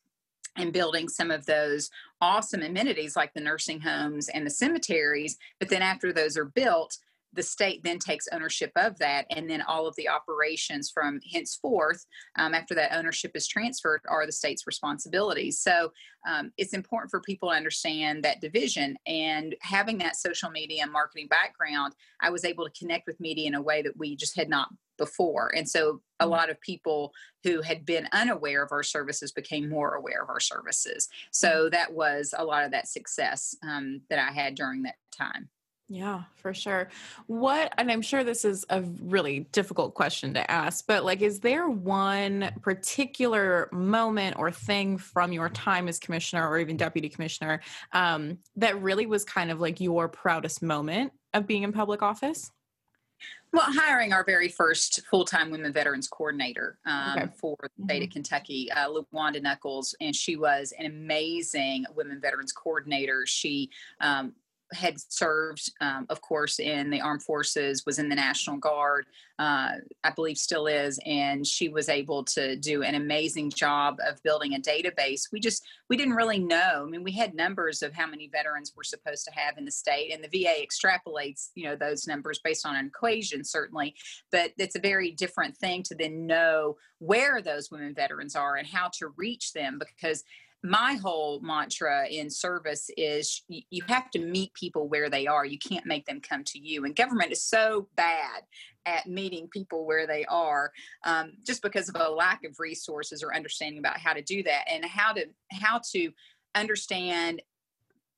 and building some of those awesome amenities like the nursing homes and the cemeteries. But then after those are built, the state then takes ownership of that and then all of the operations from henceforth um, after that ownership is transferred are the state's responsibilities so um, it's important for people to understand that division and having that social media and marketing background i was able to connect with media in a way that we just had not before and so a mm-hmm. lot of people who had been unaware of our services became more aware of our services so mm-hmm. that was a lot of that success um, that i had during that time yeah, for sure. What, and I'm sure this is a really difficult question to ask, but like, is there one particular moment or thing from your time as commissioner or even deputy commissioner um, that really was kind of like your proudest moment of being in public office? Well, hiring our very first full-time women veterans coordinator um, okay. for the state mm-hmm. of Kentucky, uh, Wanda Knuckles, and she was an amazing women veterans coordinator. She um, had served, um, of course, in the armed forces, was in the National Guard, uh, I believe still is, and she was able to do an amazing job of building a database. We just we didn't really know. I mean, we had numbers of how many veterans we're supposed to have in the state, and the VA extrapolates, you know, those numbers based on an equation, certainly. But it's a very different thing to then know where those women veterans are and how to reach them because my whole mantra in service is you have to meet people where they are. You can't make them come to you. And government is so bad at meeting people where they are, um, just because of a lack of resources or understanding about how to do that and how to how to understand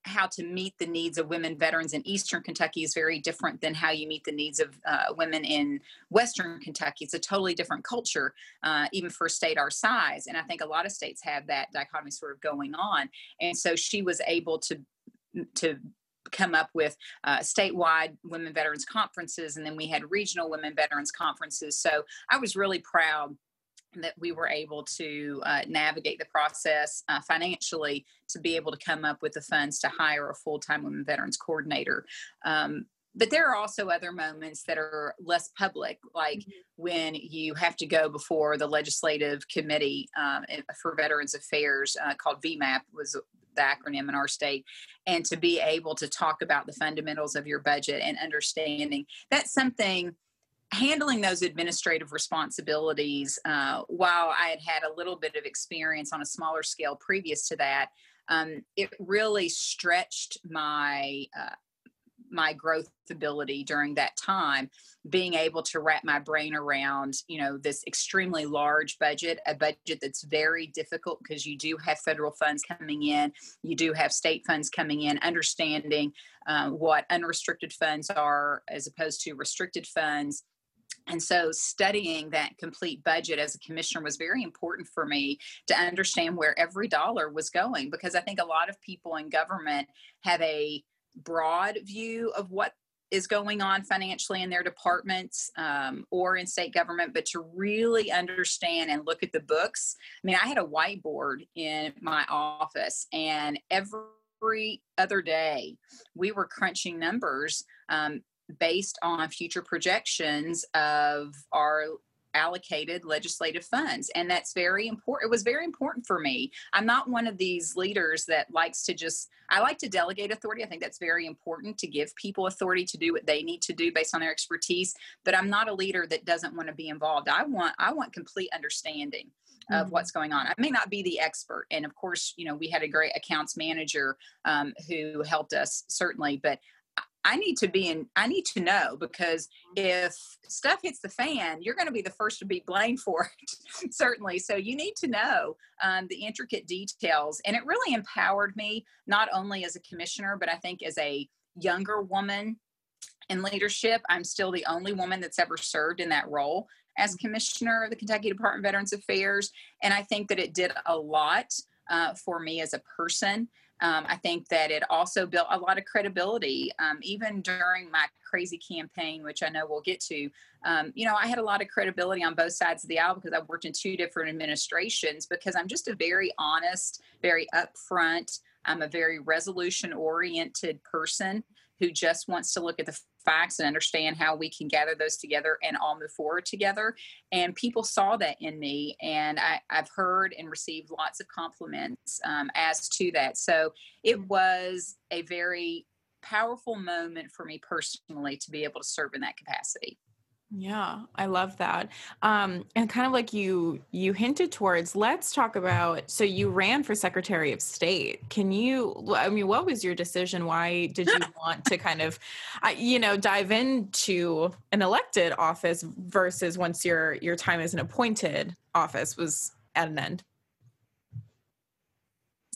how to meet the needs of women veterans in Eastern Kentucky is very different than how you meet the needs of uh, women in Western Kentucky. It's a totally different culture, uh, even for a state our size. And I think a lot of states have that dichotomy sort of going on. And so she was able to to come up with uh, statewide women veterans conferences and then we had regional women veterans conferences so i was really proud that we were able to uh, navigate the process uh, financially to be able to come up with the funds to hire a full-time women veterans coordinator um, but there are also other moments that are less public, like mm-hmm. when you have to go before the legislative committee um, for Veterans Affairs uh, called VMAP was the acronym in our state, and to be able to talk about the fundamentals of your budget and understanding that's something handling those administrative responsibilities uh, while i had had a little bit of experience on a smaller scale previous to that um, it really stretched my uh, my growth ability during that time being able to wrap my brain around you know this extremely large budget a budget that's very difficult because you do have federal funds coming in you do have state funds coming in understanding um, what unrestricted funds are as opposed to restricted funds and so, studying that complete budget as a commissioner was very important for me to understand where every dollar was going because I think a lot of people in government have a broad view of what is going on financially in their departments um, or in state government, but to really understand and look at the books. I mean, I had a whiteboard in my office, and every other day we were crunching numbers um, based on future projections of our allocated legislative funds. And that's very important it was very important for me. I'm not one of these leaders that likes to just i like to delegate authority. I think that's very important to give people authority to do what they need to do based on their expertise. But i'm not a leader that doesn't want to be involved. I want i want complete understanding of mm-hmm. what's going on. I may not be the expert, and of course, you know, we had a great accounts manager um, who helped us certainly, but I need to be in, I need to know because if stuff hits the fan, you're going to be the first to be blamed for it, certainly. So you need to know um, the intricate details. And it really empowered me, not only as a commissioner, but I think as a younger woman in leadership. I'm still the only woman that's ever served in that role as mm-hmm. commissioner of the Kentucky Department of Veterans Affairs. And I think that it did a lot uh, for me as a person. Um, I think that it also built a lot of credibility, um, even during my crazy campaign, which I know we'll get to. Um, you know, I had a lot of credibility on both sides of the aisle because I've worked in two different administrations because I'm just a very honest, very upfront, I'm a very resolution oriented person who just wants to look at the facts and understand how we can gather those together and all move forward together. And people saw that in me, and I, have heard and received lots of compliments um, as to that. So it was a very powerful moment for me personally to be able to serve in that capacity. Yeah, I love that. Um, and kind of like you you hinted towards, let's talk about so you ran for Secretary of State. Can you I mean, what was your decision? Why did you want to kind of you know, dive into an elected office versus once your your time as an appointed office was at an end?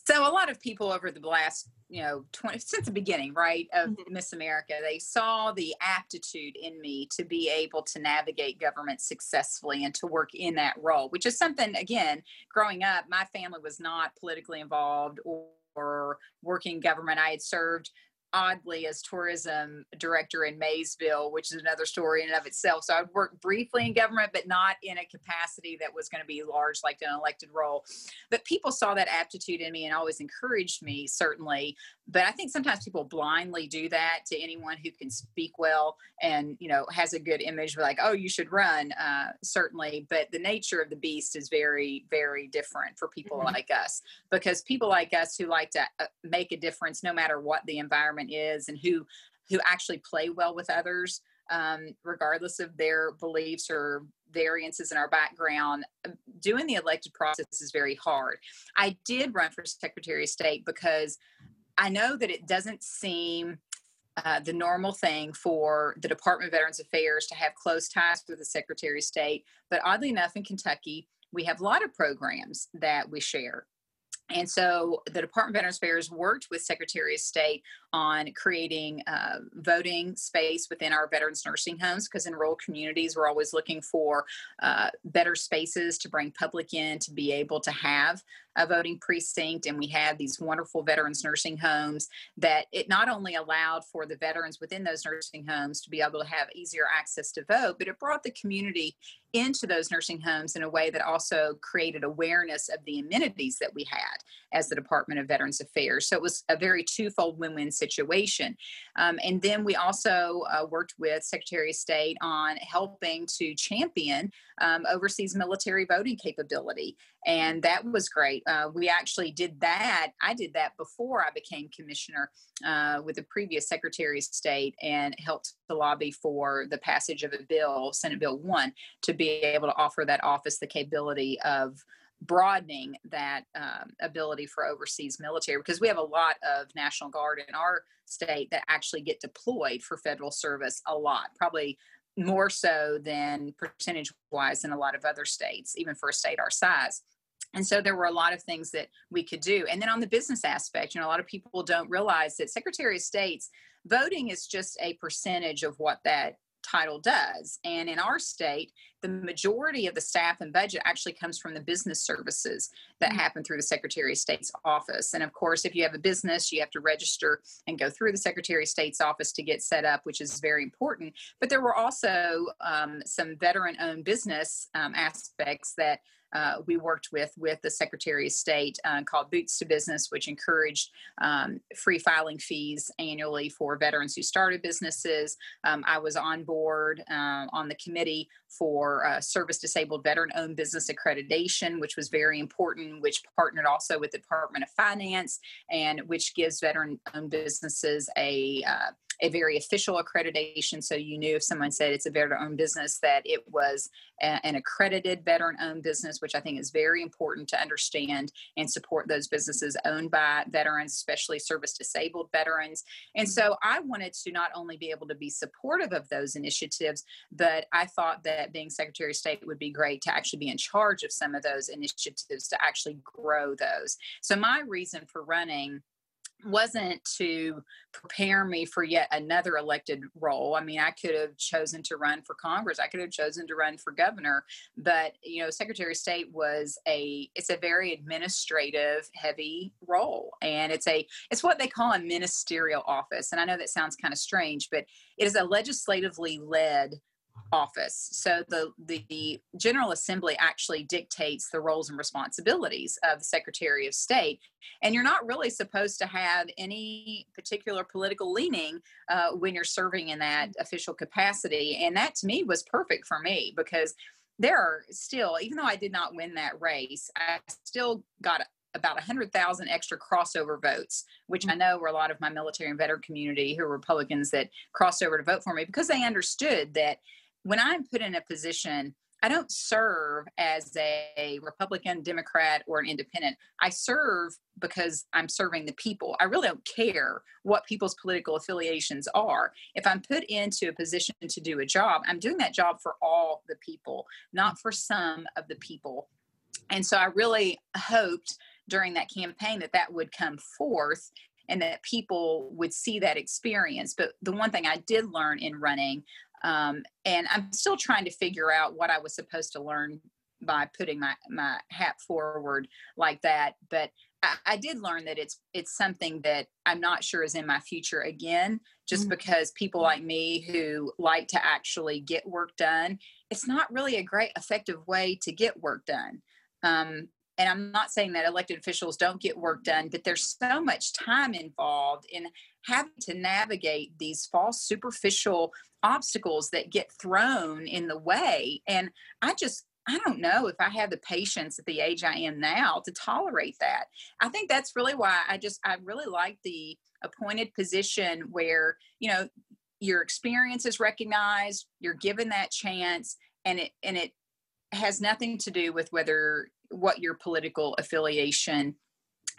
So a lot of people over the last you know 20 since the beginning right of mm-hmm. miss america they saw the aptitude in me to be able to navigate government successfully and to work in that role which is something again growing up my family was not politically involved or, or working government i had served oddly as tourism director in Maysville, which is another story in and of itself. So I worked briefly in government, but not in a capacity that was going to be large like an elected role. But people saw that aptitude in me and always encouraged me, certainly. But I think sometimes people blindly do that to anyone who can speak well and, you know, has a good image, like, oh, you should run, uh, certainly. But the nature of the beast is very, very different for people mm-hmm. like us because people like us who like to uh, make a difference no matter what the environment is and who who actually play well with others um, regardless of their beliefs or variances in our background um, doing the elected process is very hard i did run for secretary of state because i know that it doesn't seem uh, the normal thing for the Department of Veterans Affairs to have close ties with the Secretary of State. But oddly enough, in Kentucky, we have a lot of programs that we share. And so the Department of Veterans Affairs worked with Secretary of State on creating uh, voting space within our veterans nursing homes because in rural communities, we're always looking for uh, better spaces to bring public in to be able to have a voting precinct, and we had these wonderful veterans nursing homes that it not only allowed for the veterans within those nursing homes to be able to have easier access to vote, but it brought the community into those nursing homes in a way that also created awareness of the amenities that we had as the Department of Veterans Affairs. So it was a very twofold win win situation. Um, and then we also uh, worked with Secretary of State on helping to champion um, overseas military voting capability. And that was great. Uh, we actually did that. I did that before I became commissioner uh, with the previous Secretary of State and helped to lobby for the passage of a bill, Senate Bill 1, to be able to offer that office the capability of broadening that um, ability for overseas military because we have a lot of national guard in our state that actually get deployed for federal service a lot probably more so than percentage wise in a lot of other states even for a state our size. And so there were a lot of things that we could do. And then on the business aspect you know a lot of people don't realize that secretary of state's voting is just a percentage of what that title does. And in our state, the majority of the staff and budget actually comes from the business services that mm-hmm. happen through the Secretary of State's office. And of course, if you have a business, you have to register and go through the Secretary of State's office to get set up, which is very important. But there were also um, some veteran owned business um, aspects that uh, we worked with with the Secretary of State uh, called Boots to Business, which encouraged um, free filing fees annually for veterans who started businesses. Um, I was on board uh, on the committee for uh, service disabled veteran owned business accreditation, which was very important, which partnered also with the Department of Finance and which gives veteran owned businesses a uh, a very official accreditation. So you knew if someone said it's a veteran owned business that it was a, an accredited veteran owned business, which I think is very important to understand and support those businesses owned by veterans, especially service disabled veterans. And so I wanted to not only be able to be supportive of those initiatives, but I thought that being Secretary of State would be great to actually be in charge of some of those initiatives to actually grow those. So my reason for running wasn't to prepare me for yet another elected role. I mean, I could have chosen to run for Congress. I could have chosen to run for governor, but you know, Secretary of State was a it's a very administrative heavy role and it's a it's what they call a ministerial office. And I know that sounds kind of strange, but it is a legislatively led office. So the the General Assembly actually dictates the roles and responsibilities of the Secretary of State, and you're not really supposed to have any particular political leaning uh, when you're serving in that official capacity. And that to me was perfect for me because there are still, even though I did not win that race, I still got about 100,000 extra crossover votes, which I know were a lot of my military and veteran community who were Republicans that crossed over to vote for me because they understood that when I'm put in a position, I don't serve as a Republican, Democrat, or an independent. I serve because I'm serving the people. I really don't care what people's political affiliations are. If I'm put into a position to do a job, I'm doing that job for all the people, not for some of the people. And so I really hoped during that campaign that that would come forth and that people would see that experience. But the one thing I did learn in running um, and I'm still trying to figure out what I was supposed to learn by putting my, my hat forward like that. But I, I did learn that it's it's something that I'm not sure is in my future again, just mm-hmm. because people like me who like to actually get work done, it's not really a great effective way to get work done. Um, and I'm not saying that elected officials don't get work done, but there's so much time involved in having to navigate these false superficial obstacles that get thrown in the way. And I just, I don't know if I have the patience at the age I am now to tolerate that. I think that's really why I just, I really like the appointed position where, you know, your experience is recognized, you're given that chance, and it, and it, has nothing to do with whether what your political affiliation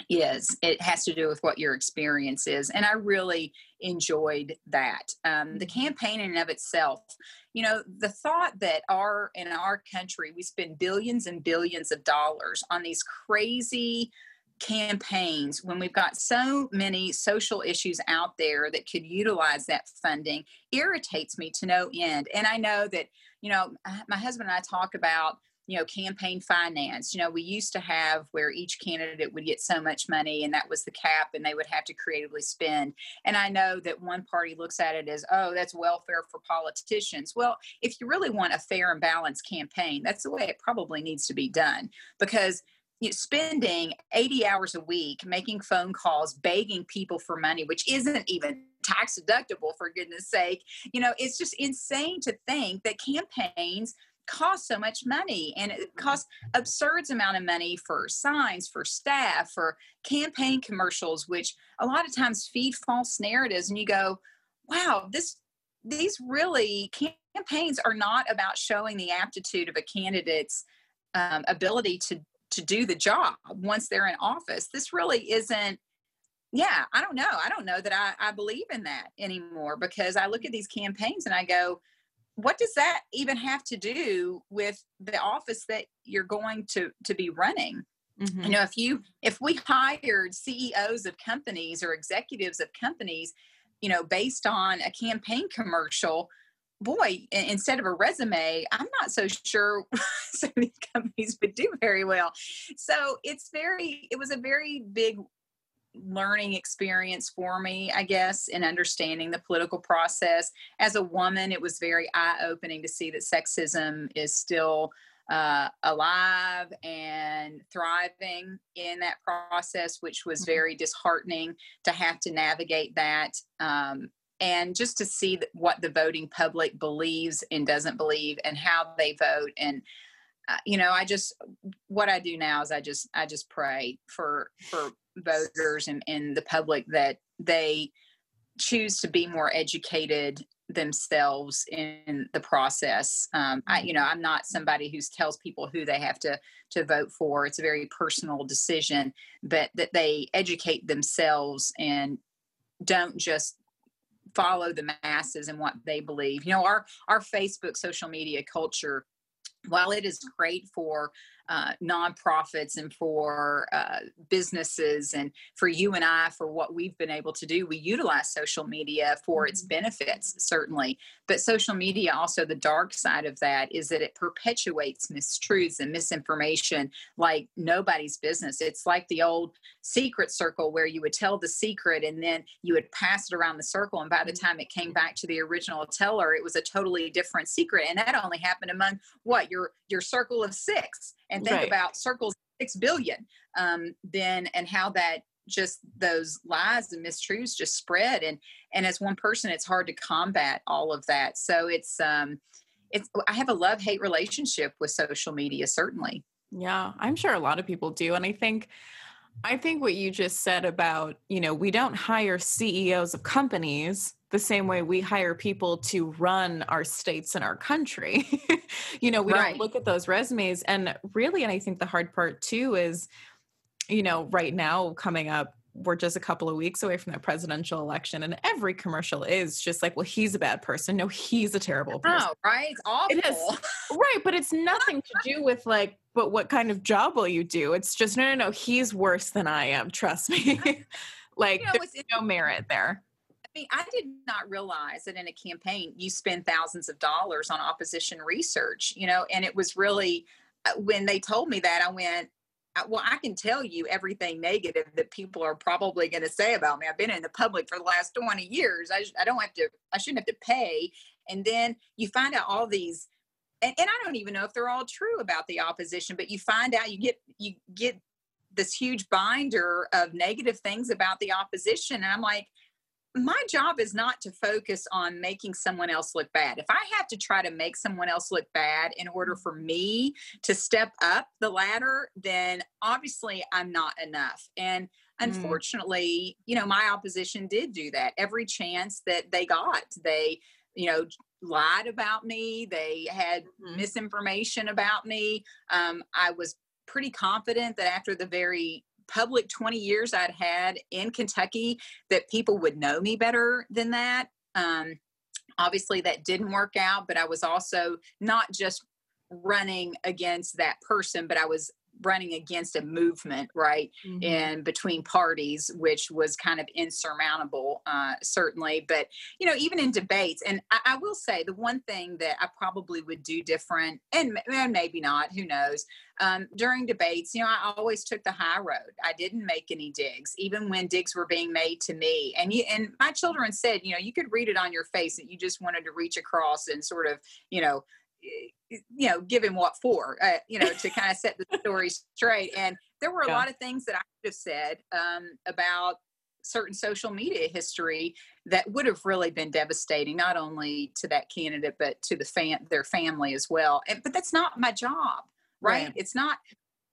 is it has to do with what your experience is and i really enjoyed that um, the mm-hmm. campaign in and of itself you know the thought that our in our country we spend billions and billions of dollars on these crazy campaigns when we've got so many social issues out there that could utilize that funding irritates me to no end and i know that you know my husband and i talk about you know, campaign finance. You know, we used to have where each candidate would get so much money and that was the cap and they would have to creatively spend. And I know that one party looks at it as, oh, that's welfare for politicians. Well, if you really want a fair and balanced campaign, that's the way it probably needs to be done because you know, spending 80 hours a week making phone calls, begging people for money, which isn't even tax deductible for goodness sake. You know, it's just insane to think that campaigns cost so much money and it mm-hmm. costs absurd amount of money for signs for staff for campaign commercials which a lot of times feed false narratives and you go wow this these really campaigns are not about showing the aptitude of a candidate's um, ability to to do the job once they're in office this really isn't yeah i don't know i don't know that I, I believe in that anymore because i look at these campaigns and i go what does that even have to do with the office that you're going to to be running mm-hmm. you know if you if we hired ceos of companies or executives of companies you know based on a campaign commercial boy instead of a resume i'm not so sure some of these companies would do very well so it's very it was a very big learning experience for me, I guess, in understanding the political process. As a woman, it was very eye opening to see that sexism is still uh, alive and thriving in that process, which was mm-hmm. very disheartening to have to navigate that. Um, and just to see what the voting public believes and doesn't believe and how they vote and uh, you know i just what i do now is i just i just pray for for voters and, and the public that they choose to be more educated themselves in the process. Um, I, you know, I'm not somebody who tells people who they have to to vote for. It's a very personal decision, but that they educate themselves and don't just follow the masses and what they believe. You know, our our Facebook social media culture, while it is great for uh, nonprofits and for uh, businesses and for you and I for what we've been able to do. We utilize social media for its mm-hmm. benefits, certainly. But social media, also, the dark side of that is that it perpetuates mistruths and misinformation like nobody's business. It's like the old secret circle where you would tell the secret and then you would pass it around the circle. And by the mm-hmm. time it came back to the original teller, it was a totally different secret. And that only happened among what your your circle of six and think right. about circles six billion um, then and how that just those lies and mistruths just spread. And and as one person it's hard to combat all of that. So it's um it's i have a love hate relationship with social media certainly. Yeah i'm sure a lot of people do. And i think i think what you just said about you know we don't hire ceos of companies the same way we hire people to run our states and our country. you know, we right. don't look at those resumes. And really, and I think the hard part too is, you know, right now coming up, we're just a couple of weeks away from the presidential election, and every commercial is just like, well, he's a bad person. No, he's a terrible person. Oh, right? It's awful. It is, right, but it's nothing to do with like, but what kind of job will you do? It's just, no, no, no, he's worse than I am. Trust me. like, you know, there's no merit there. I mean, I did not realize that in a campaign you spend thousands of dollars on opposition research, you know, and it was really uh, when they told me that, I went, uh, well, I can tell you everything negative that people are probably going to say about me. I've been in the public for the last 20 years. I, I don't have to, I shouldn't have to pay. And then you find out all these, and, and I don't even know if they're all true about the opposition, but you find out you get, you get this huge binder of negative things about the opposition. And I'm like, my job is not to focus on making someone else look bad. If I have to try to make someone else look bad in order for me to step up the ladder, then obviously I'm not enough. And mm. unfortunately, mm. you know, my opposition did do that every chance that they got. They, you know, lied about me, they had mm. misinformation about me. Um, I was pretty confident that after the very public 20 years I'd had in Kentucky that people would know me better than that. Um, obviously, that didn't work out, but I was also not just running against that person, but I was running against a movement, right, mm-hmm. in between parties, which was kind of insurmountable, uh, certainly. But you know, even in debates, and I, I, will say the one thing that I probably would do different, and, and maybe not, who knows, um, during debates, you know, I always took the high road. I didn't make any digs, even when digs were being made to me. And you, and my children said, you know, you could read it on your face that you just wanted to reach across and sort of, you know, you know, give him what for, uh, you know, to kind of set the story straight. And there were a yeah. lot of things that I could have said um, about certain social media history that would have really been devastating, not only to that candidate but to the fan, their family as well. And, but that's not my job right? right. It's not,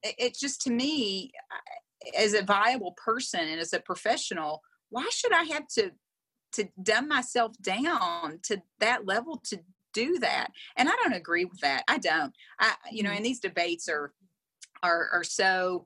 it's just to me, as a viable person and as a professional, why should I have to to dumb myself down to that level to do that? And I don't agree with that. I don't. I you know, mm-hmm. and these debates are are are so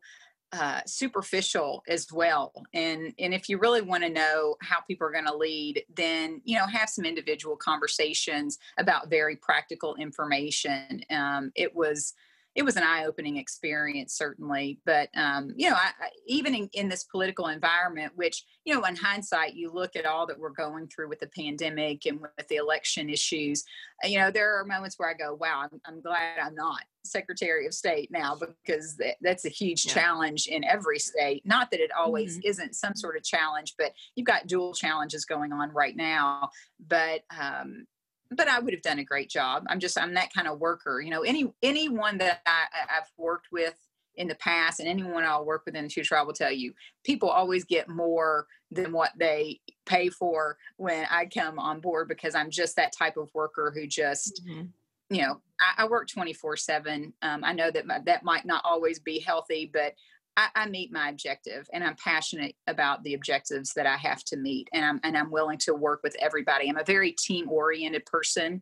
uh, superficial as well. And and if you really want to know how people are going to lead, then you know have some individual conversations about very practical information. Um, it was it was an eye-opening experience certainly but um, you know I, I, even in, in, this political environment which you know in hindsight you look at all that we're going through with the pandemic and with the election issues uh, you know there are moments where i go wow i'm, I'm glad i'm not secretary of state now because that, that's a huge yeah. challenge in every state not that it always mm-hmm. isn't some sort of challenge but you've got dual challenges going on right now but um, but I would have done a great job. I'm just I'm that kind of worker. You know, any anyone that I, I've worked with in the past and anyone I'll work with in the future, I will tell you, people always get more than what they pay for when I come on board because I'm just that type of worker who just, mm-hmm. you know, I, I work 24 seven. Um, I know that my, that might not always be healthy, but I, I, meet my objective and I'm passionate about the objectives that I have to meet and I'm and I'm willing to work with everybody. I'm a very team oriented person.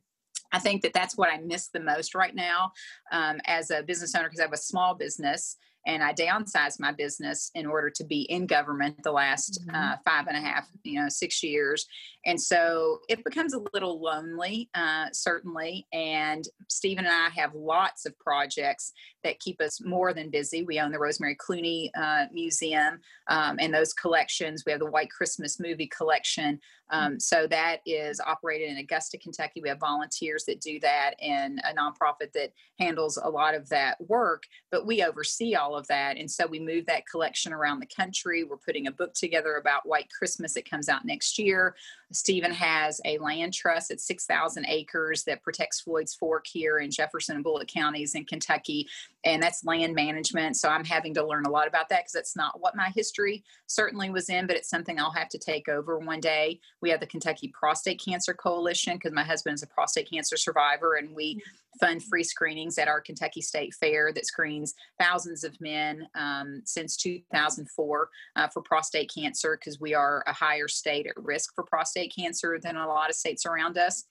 I think that that's what I miss the most right now um, as a business owner because I have a small business and I downsized my business in order to be in government the last mm-hmm. uh, five and a half, you know, six years. And so it becomes a little lonely, uh, certainly. And Stephen and I have lots of projects that keep us more than busy. We own the Rosemary Clooney uh, Museum um, and those collections. We have the White Christmas movie collection. Um, so that is operated in Augusta, Kentucky. We have volunteers that do that and a nonprofit that handles a lot of that work, but we oversee all of that. And so we move that collection around the country. We're putting a book together about White Christmas that comes out next year. Stephen has a land trust at 6,000 acres that protects Floyd's Fork here in Jefferson and Bullitt counties in Kentucky. And that's land management. So I'm having to learn a lot about that because that's not what my history certainly was in, but it's something I'll have to take over one day. We have the Kentucky Prostate Cancer Coalition because my husband is a prostate cancer survivor and we fund free screenings at our Kentucky State Fair that screens thousands of men um, since 2004 uh, for prostate cancer because we are a higher state at risk for prostate cancer than a lot of states around us.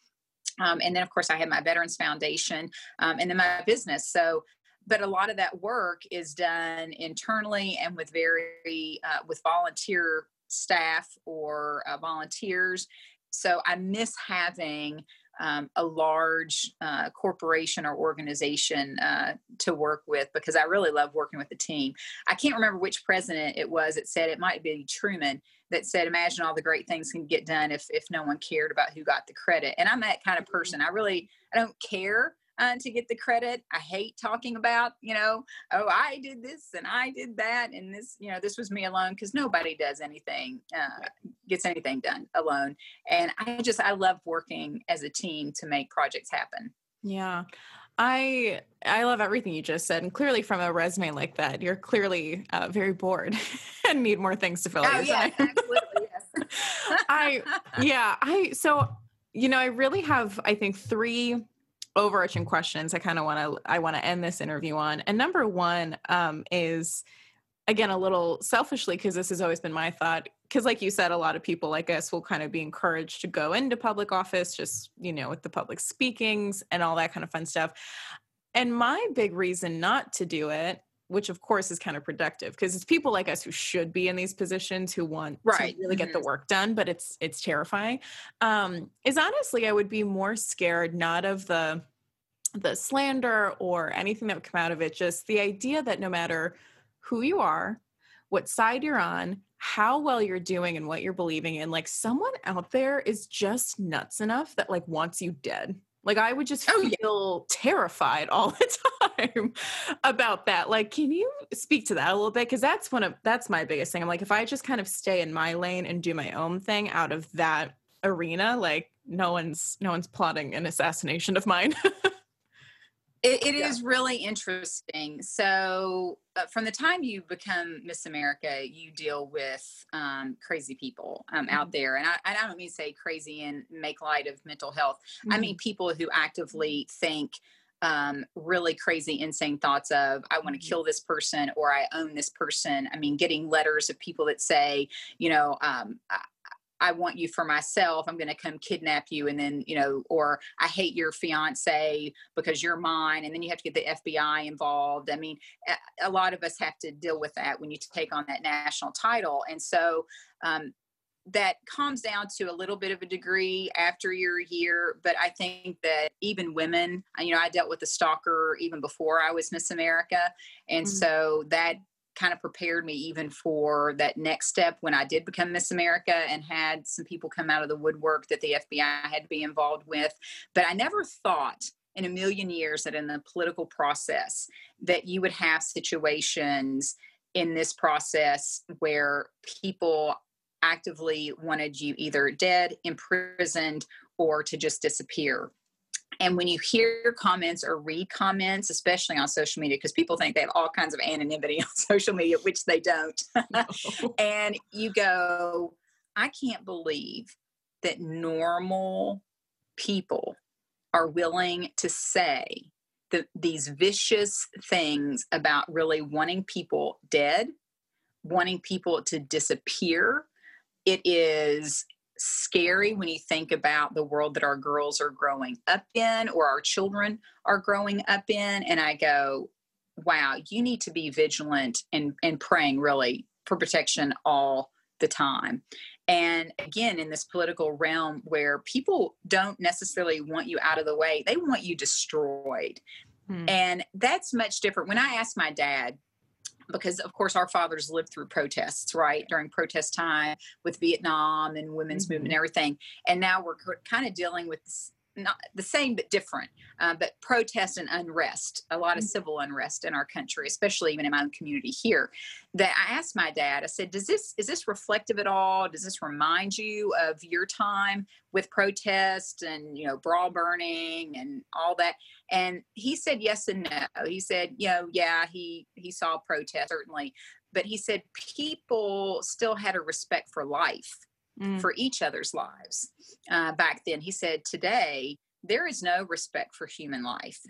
Um, and then, of course, I have my Veterans Foundation um, and then my business. So, but a lot of that work is done internally and with very uh, with volunteer staff or uh, volunteers. So I miss having um, a large uh, corporation or organization uh, to work with because I really love working with the team. I can't remember which president it was that said it might be Truman that said, "Imagine all the great things can get done if if no one cared about who got the credit." And I'm that kind of mm-hmm. person. I really I don't care uh, to get the credit. I hate talking about, you know, oh, I did this and I did that, and this, you know, this was me alone because nobody does anything, uh, gets anything done alone. And I just, I love working as a team to make projects happen. Yeah. I I love everything you just said, and clearly from a resume like that, you're clearly uh, very bored and need more things to fill. Oh yeah, absolutely, yes. I yeah I so you know I really have I think three overarching questions I kind of want to I want to end this interview on. And number one um, is again a little selfishly because this has always been my thought because like you said a lot of people like us will kind of be encouraged to go into public office just you know with the public speakings and all that kind of fun stuff and my big reason not to do it which of course is kind of productive because it's people like us who should be in these positions who want right. to really mm-hmm. get the mm-hmm. work done but it's it's terrifying um is honestly i would be more scared not of the the slander or anything that would come out of it, just the idea that no matter who you are, what side you're on, how well you're doing and what you're believing in, like someone out there is just nuts enough that like wants you dead. Like I would just oh, feel yeah. terrified all the time about that. Like, can you speak to that a little bit? Because that's one of that's my biggest thing. I'm like, if I just kind of stay in my lane and do my own thing out of that arena, like no one's no one's plotting an assassination of mine. It, it yeah. is really interesting. So, uh, from the time you become Miss America, you deal with um, crazy people um, mm-hmm. out there. And I, I, don't mean to say crazy and make light of mental health. Mm-hmm. I mean people who actively think um, really crazy, insane thoughts of, I want to mm-hmm. kill this person or I own this person. I mean, getting letters of people that say, you know, um, I want you for myself. I'm going to come kidnap you. And then, you know, or I hate your fiance because you're mine. And then you have to get the FBI involved. I mean, a lot of us have to deal with that when you take on that national title. And so, um, that calms down to a little bit of a degree after your year but i think that even women you know i dealt with a stalker even before i was miss america and mm-hmm. so that kind of prepared me even for that next step when I did become Miss America and had some people come out of the woodwork that the FBI had to be involved with. But I never thought in a million years that in the political process that you would have situations in this process where people actively wanted you either dead, imprisoned, or to just disappear. And when you hear comments or read comments, especially on social media, because people think they have all kinds of anonymity on social media, which they don't. No. and you go, I can't believe that normal people are willing to say the, these vicious things about really wanting people dead, wanting people to disappear. It is scary when you think about the world that our girls are growing up in or our children are growing up in. And I go, wow, you need to be vigilant and, and praying really for protection all the time. And again, in this political realm where people don't necessarily want you out of the way, they want you destroyed. Hmm. And that's much different. When I asked my dad, because of course our fathers lived through protests right during protest time with vietnam and women's mm-hmm. movement and everything and now we're kind of dealing with not the same but different, uh, but protest and unrest, a lot of mm. civil unrest in our country, especially even in my own community here. That I asked my dad, I said, "Does this is this reflective at all? Does this remind you of your time with protest and you know bra burning and all that?" And he said yes and no. He said, "You know, yeah, he he saw protest certainly." But he said people still had a respect for life mm. for each other's lives uh, back then. He said, Today, there is no respect for human life.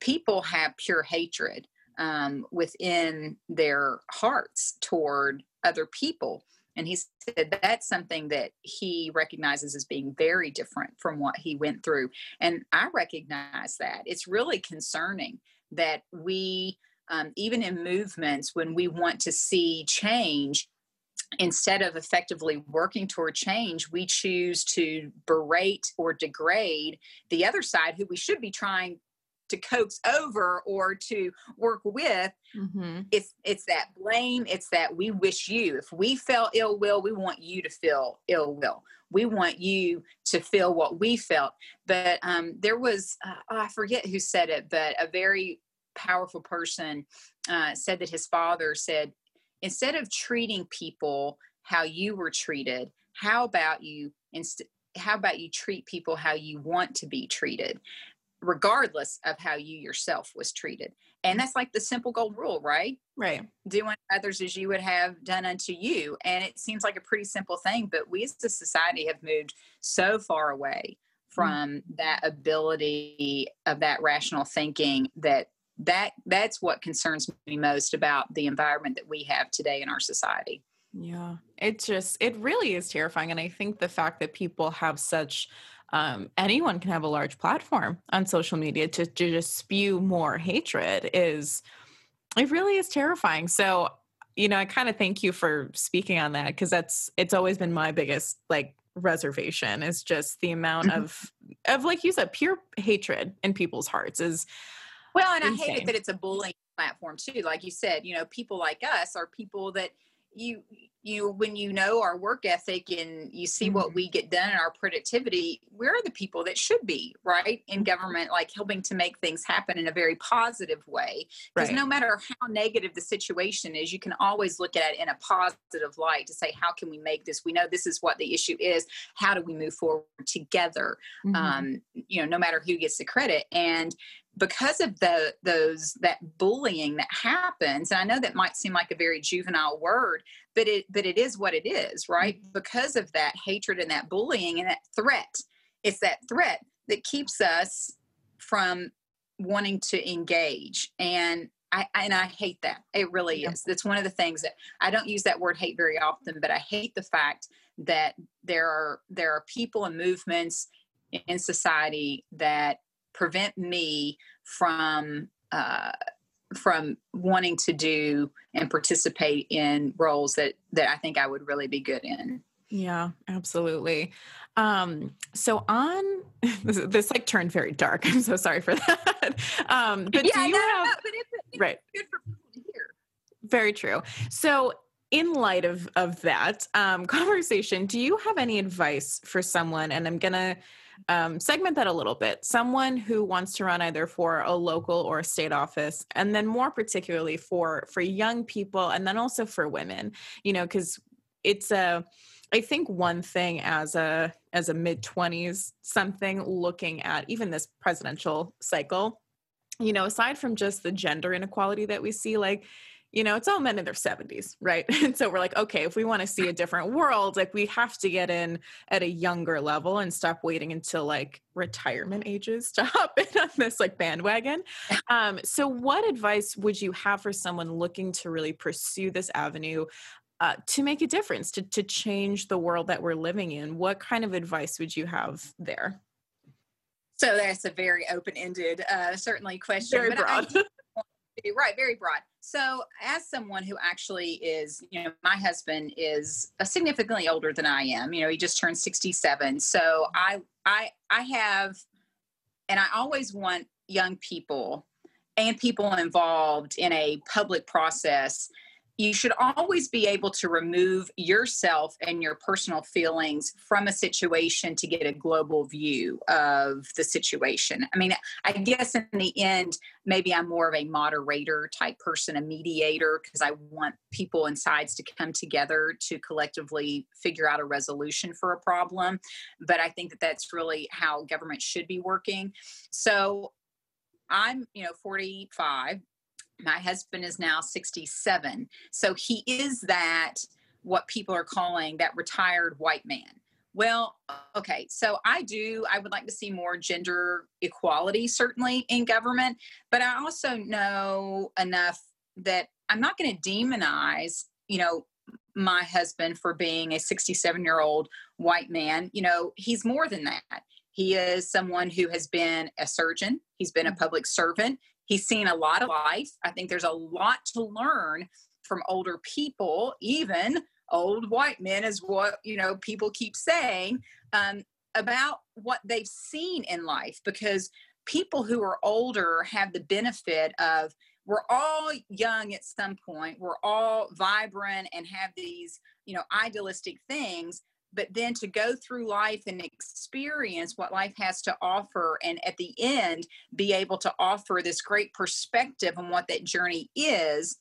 People have pure hatred um, within their hearts toward other people. And he said that's something that he recognizes as being very different from what he went through. And I recognize that. It's really concerning that we, um, even in movements, when we want to see change, instead of effectively working toward change, we choose to berate or degrade the other side who we should be trying to coax over or to work with. Mm-hmm. it's it's that blame it's that we wish you if we felt ill will we want you to feel ill will. We want you to feel what we felt. But um, there was uh, oh, i forget who said it but a very powerful person uh, said that his father said instead of treating people how you were treated how about you inst- how about you treat people how you want to be treated regardless of how you yourself was treated and that's like the simple gold rule right right doing others as you would have done unto you and it seems like a pretty simple thing but we as a society have moved so far away mm. from mm. that ability of that rational thinking that that that's what concerns me most about the environment that we have today in our society yeah it just it really is terrifying and i think the fact that people have such um, anyone can have a large platform on social media to, to just spew more hatred is it really is terrifying so you know i kind of thank you for speaking on that because that's it's always been my biggest like reservation is just the amount mm-hmm. of of like you said pure hatred in people's hearts is well and insane. i hate it that it's a bullying platform too like you said you know people like us are people that you you when you know our work ethic and you see mm-hmm. what we get done and our productivity we're the people that should be right in mm-hmm. government like helping to make things happen in a very positive way because right. no matter how negative the situation is you can always look at it in a positive light to say how can we make this we know this is what the issue is how do we move forward together mm-hmm. um, you know no matter who gets the credit and because of the those that bullying that happens and i know that might seem like a very juvenile word but it but it is what it is right mm-hmm. because of that hatred and that bullying and that threat it's that threat that keeps us from wanting to engage and I, and I hate that. It really yeah. is. That's one of the things that I don't use that word hate very often, but I hate the fact that there are there are people and movements in society that prevent me from uh, from wanting to do and participate in roles that that I think I would really be good in. Yeah, absolutely. Um, so on this, this like turned very dark. I'm so sorry for that. Um, but yeah, do you no, have no, but it's, it's right? Good for people to hear. Very true. So in light of of that um, conversation, do you have any advice for someone? And I'm gonna um, segment that a little bit. Someone who wants to run either for a local or a state office, and then more particularly for for young people, and then also for women. You know, because it's a I think one thing as a as a mid 20s something looking at even this presidential cycle you know aside from just the gender inequality that we see like you know, it's all men in their 70s, right? And so we're like, okay, if we want to see a different world, like we have to get in at a younger level and stop waiting until like retirement ages to hop in on this like bandwagon. Um, so, what advice would you have for someone looking to really pursue this avenue? Uh, to make a difference, to, to change the world that we're living in, what kind of advice would you have there? So that's a very open-ended, uh, certainly question. Very broad. I, right very broad so as someone who actually is you know my husband is significantly older than i am you know he just turned 67 so i i i have and i always want young people and people involved in a public process you should always be able to remove yourself and your personal feelings from a situation to get a global view of the situation. I mean, I guess in the end, maybe I'm more of a moderator type person, a mediator, because I want people and sides to come together to collectively figure out a resolution for a problem. But I think that that's really how government should be working. So I'm, you know, 45 my husband is now 67. So he is that, what people are calling that retired white man. Well, okay, so I do, I would like to see more gender equality, certainly in government, but I also know enough that I'm not going to demonize, you know, my husband for being a 67 year old white man. You know, he's more than that. He is someone who has been a surgeon, he's been a mm. public servant, He's seen a lot of life. I think there's a lot to learn from older people, even old white men, is what you know people keep saying um, about what they've seen in life. Because people who are older have the benefit of we're all young at some point. We're all vibrant and have these you know idealistic things but then to go through life and experience what life has to offer and at the end be able to offer this great perspective on what that journey is.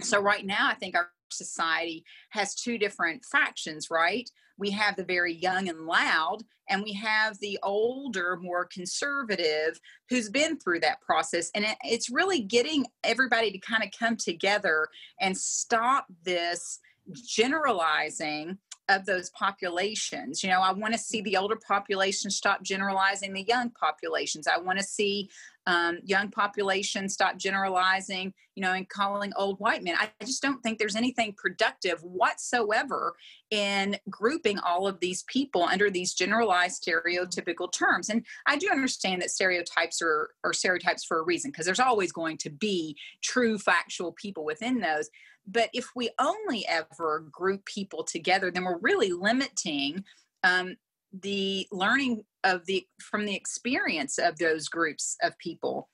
So right now i think our society has two different factions right? We have the very young and loud and we have the older more conservative who's been through that process. And it, it's really getting everybody to kind of come together and stop this generalizing of those populations. You know, I want to see mm. the older population stop generalizing the young populations. I want to see um, young population stop generalizing, you know, and calling old white men. I just don't think there's anything productive whatsoever in grouping all of these people under these generalized stereotypical terms. And I do understand that stereotypes are, are stereotypes for a reason because there's always going to be true factual people within those. But if we only ever group people together, then we're really limiting um, the learning of the from the experience of those groups of people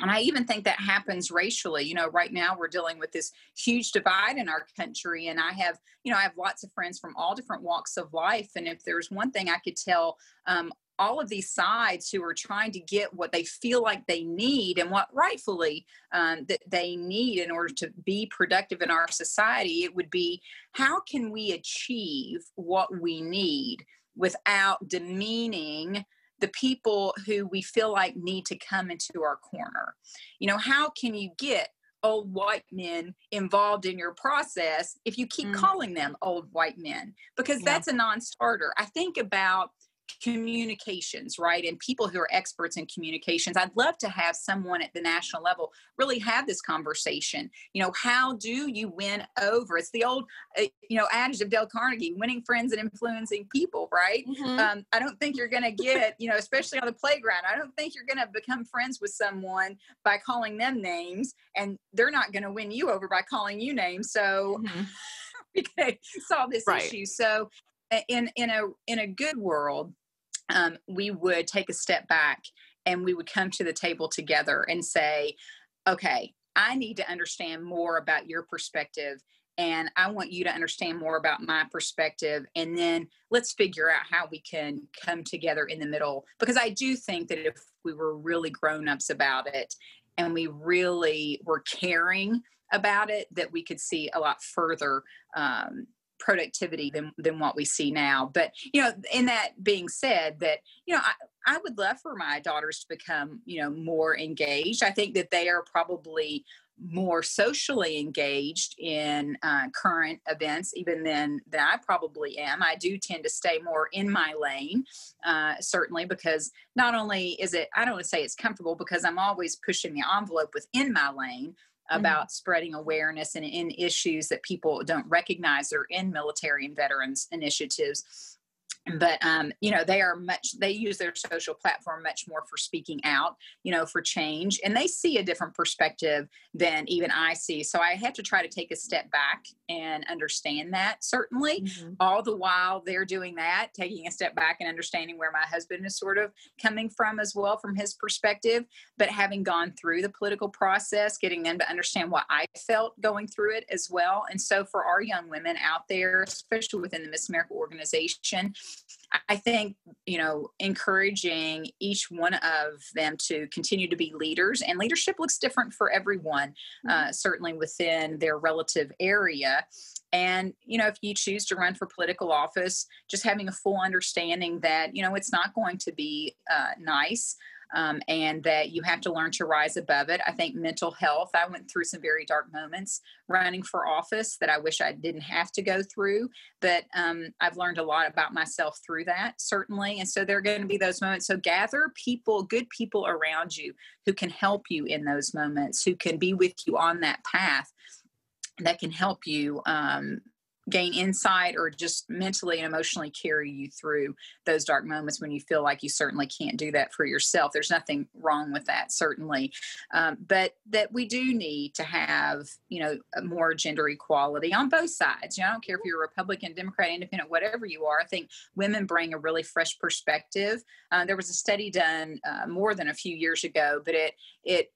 and I even think that happens racially. You know, right now we're dealing with this huge divide in our country. And I have, you know, I have lots of friends from all different walks of life. And if there's one thing I could tell um, all of these sides who are trying to get what they feel like they need and what rightfully um, that they need in order to be productive in our society, it would be how can we achieve what we need without demeaning the people who we feel like need to come into our corner. You know, how can you get old white men involved in your process if you keep mm. calling them old white men? Because yeah. that's a non starter. I think about communications, right? And people who are experts in communications. I'd love to have someone at the national level really have this conversation. You know, how do you win over? It's the old, uh, you know, adage of Dale Carnegie winning friends and influencing people, right? Mm-hmm. Um, I don't think you're going to get, you know, especially on the playground, I don't think you're going to become friends with someone by calling them names, and they're not going to win you over by calling you names. So, mm-hmm. we can solve this right. issue. So, in in a in a good world um, we would take a step back and we would come to the table together and say, okay, I need to understand more about your perspective. And I want you to understand more about my perspective. And then let's figure out how we can come together in the middle. Because I do think that if we were really grown ups about it and we really were caring about it, that we could see a lot further um, productivity than than what we see now but you know in that being said that you know I, I would love for my daughters to become you know more engaged i think that they are probably more socially engaged in uh, current events even than than I probably am. I do tend to stay more in my lane, uh, certainly because not only is it I don't want to say it's comfortable because I'm always pushing the envelope within my lane. About mm-hmm. spreading awareness and in issues that people don't recognize are in military and veterans initiatives but um, you know they are much they use their social platform much more for speaking out you know for change and they see a different perspective than even i see. So i have to try to take a step back and understand that certainly. Mm-hmm. all the while they're doing that taking a step back and understanding where my husband is sort of coming from as well from his perspective but having gone through the political process getting them to understand what i felt going through it as well. And so for our young women out there especially within the miss america organization I think, you know, encouraging each one of them to continue to be leaders, and leadership looks different for everyone, mm-hmm. uh, certainly within their relative area. And, you know, if you choose to run for political office, just having a full understanding that, you know, it's not going to be uh, nice um, and that you have to learn to rise above it. I think mental health, I went through some very dark moments running for office that I wish I didn't have to go through, but um, I've learned a lot about myself through that, certainly. And so there are going to be those moments. So gather people, good people around you who can help you in those moments, who can be with you on that path that can help you um, gain insight or just mentally and emotionally carry you through those dark moments when you feel like you certainly can't do that for yourself. There's nothing wrong with that, certainly. Um, but that we do need to have, you know, more gender equality on both sides. You know, I don't care if you're Republican, Democrat, Independent, whatever you are. I think women bring a really fresh perspective. Uh, there was a study done uh, more than a few years ago, but it it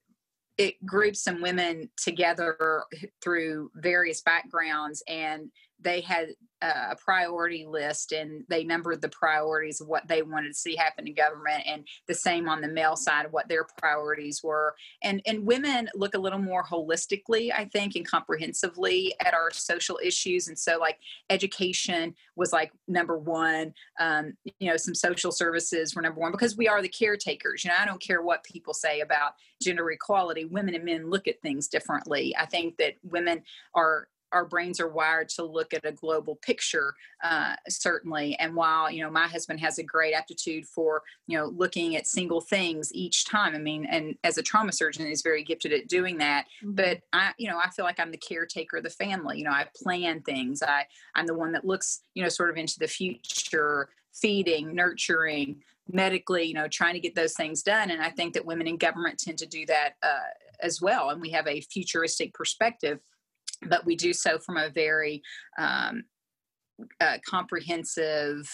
it groups some women together through various backgrounds and they had a priority list and they numbered the priorities of what they wanted to see happen in government and the same on the male side of what their priorities were. And and women look a little more holistically i think and comprehensively at our social issues. And so like education was like number one. Um, you know some social services were number one because we are the caretakers. You know i don't care what people say about gender equality. Women and men look at things differently. I think that women are our brains are wired to look at a global picture uh, certainly. And while you know my husband has a great aptitude for you know looking at single things each time i mean and as a trauma surgeon is very gifted at doing that. Mm-hmm. but i you know i feel like i'm the caretaker of the family. You know i plan things. I i'm the one that looks you know sort of into the future feeding nurturing medically you know trying to get those things done. And i think that women in government tend to do that uh, as well. And we have a futuristic perspective but we do so from a very um, uh, comprehensive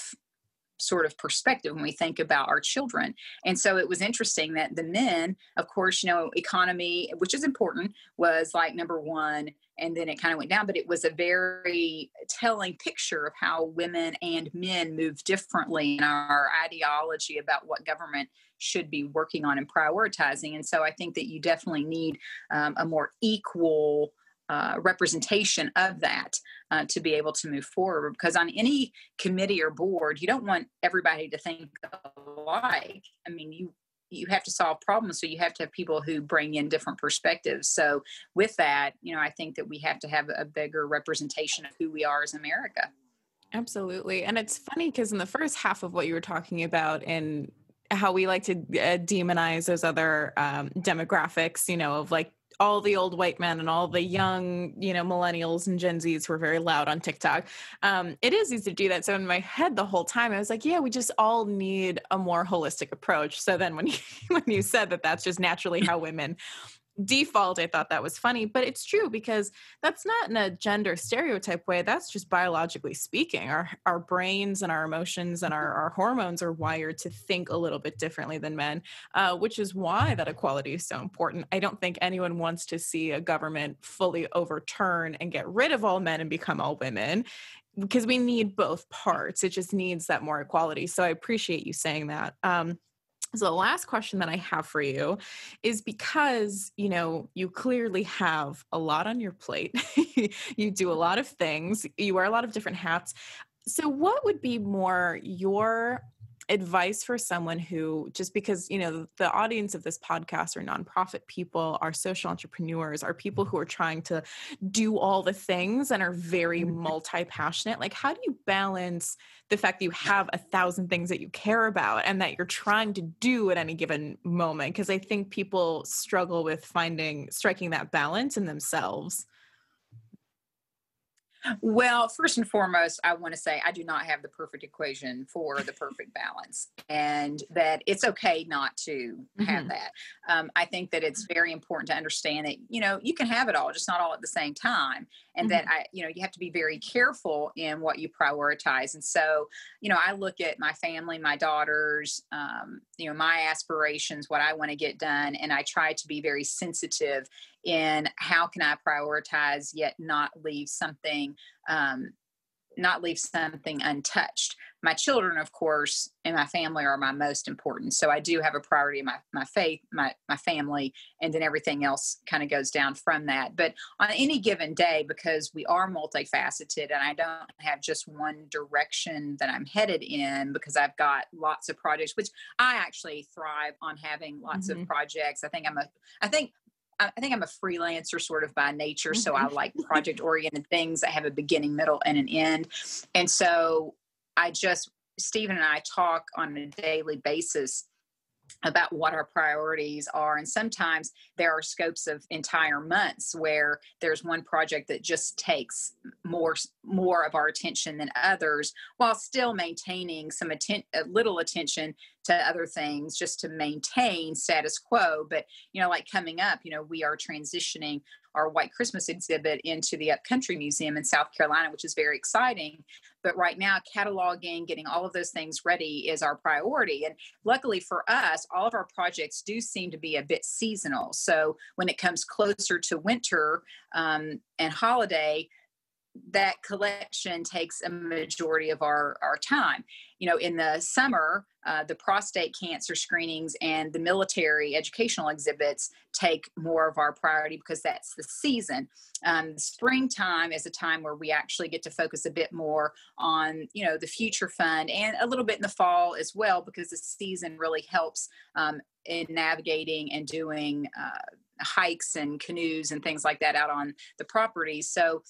sort of perspective when we think about our children. And so it was interesting that the men, of course, you know, economy, which is important, was like number one. And then it kind of went down, but it was a very telling picture of how women and men move differently in our ideology about what government should be working on and prioritizing. And so I think that you definitely need um, a more equal uh, representation of that uh, to be able to move forward. Because on any committee or board, you don't want everybody to think alike. I mean, you you have to solve problems, so you have to have people who bring in different perspectives. So with that, you know, I think that we have to have a bigger representation of who we are as America. Absolutely. And it's funny because in the first half of what you were talking about in how we like to uh, demonize those other um, demographics, you know, of like all the old white men and all the young, you know, millennials and Gen Zs who are very loud on TikTok. Um, it is easy to do that. So in my head the whole time, I was like, yeah, we just all need a more holistic approach. So then when you when you said that that's just naturally how women default i thought that was funny but it's true because that's not in a gender stereotype way that's just biologically speaking. Our our brains and our emotions and our, our hormones are wired to think a little bit differently than men uh, which is why that equality is so important. I don't think anyone wants to see a government fully overturn and get rid of all men and become all women because we need both parts. It just needs that more equality. So i appreciate you saying that. Um, so the last question that I have for you is because, you know, you clearly have a lot on your plate. you do a lot of things. You wear a lot of different hats. So what would be more your advice for someone who just because you know the audience of this podcast are nonprofit people are social entrepreneurs are people who are trying to do all the things and are very mm-hmm. multi-passionate like how do you balance the fact that you have a thousand things that you care about and that you're trying to do at any given moment? Because i think people struggle with finding striking that balance in themselves well, first and foremost, I want to say I do not have the perfect equation for the perfect balance, and that it's okay not to have mm-hmm. that. Um, I think that it's very important to understand that you know you can have it all, just not all at the same time, and mm-hmm. that I, you know, you have to be very careful in what you prioritize. And so, you know, I look at my family, my daughters, um, you know, my aspirations, what I want to get done, and I try to be very sensitive in how can I prioritize yet not leave something um, not leave something untouched. My children, of course, and my family are my most important. So I do have a priority my my faith, my my family, and then everything else kind of goes down from that. But on any given day, because we are multifaceted and I don't have just one direction that I'm headed in because I've got lots of projects, which I actually thrive on having lots mm-hmm. of projects. I think I'm a I think I think I'm a freelancer sort of by nature. So I mm-hmm. like project oriented things that have a beginning, middle, and an end. And so I just, Stephen and I talk on a daily basis about what our priorities are and sometimes there are scopes of entire months where there's one project that just takes more more of our attention than others while still maintaining some atten- a little attention to other things just to maintain status quo. But you know like coming up you know we are transitioning our white christmas exhibit into the upcountry museum in south carolina which is very exciting. But right now cataloging getting all of those things ready is our priority. And luckily for us all of our projects do seem to be a bit seasonal. So when it comes closer to winter um, and holiday that collection takes a majority of our, our time. You know, in the summer, uh, the prostate cancer screenings and the military educational exhibits take more of our priority because that's the season. Um, springtime is a time where we actually get to focus a bit more on, you know, the future fund and a little bit in the fall as well because the season really helps um, in navigating and doing. Uh, hikes and canoes and things like that out on the property. So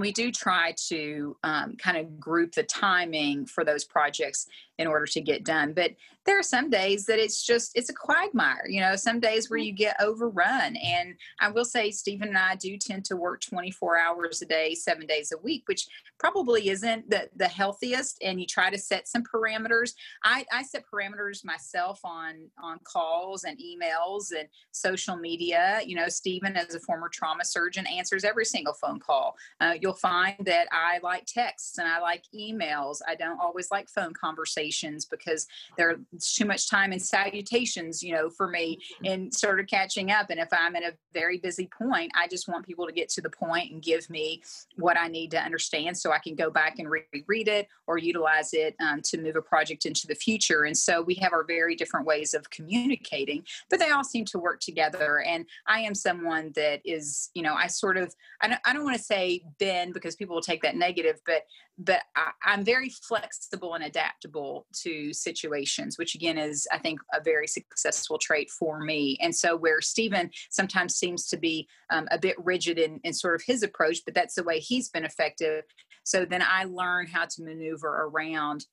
we do try to um, kind of group the timing for those projects in order to get done. But there are some days that it's just it's a quagmire you know some days where mm-hmm. you get overrun. And i will say stephen and i do tend to work 24 hours a day seven days a week which probably isn't the, the healthiest. And you try to set some parameters. I, I set parameters myself on on calls and emails and social media. You know stephen as a former trauma surgeon answers every single phone call. Uh, you'll you'll find that I like texts and I like emails. I don't always like phone conversations because there's too much time in salutations, you know, for me and sort of catching up. And if I'm at a very busy point, I just want people to get to the point and give me what I need to understand so I can go back and reread it or utilize it um, to move a project into the future. And so we have our very different ways of communicating, but they all seem to work together. And I am someone that is, you know, I sort of, I don't, I don't want to say bend because people will take that negative, but but I, I'm very flexible and adaptable to situations, which again is, I think, a very successful trait for me. And so, where Stephen sometimes seems to be um, a bit rigid in, in sort of his approach, but that's the way he's been effective. So then I learn how to maneuver around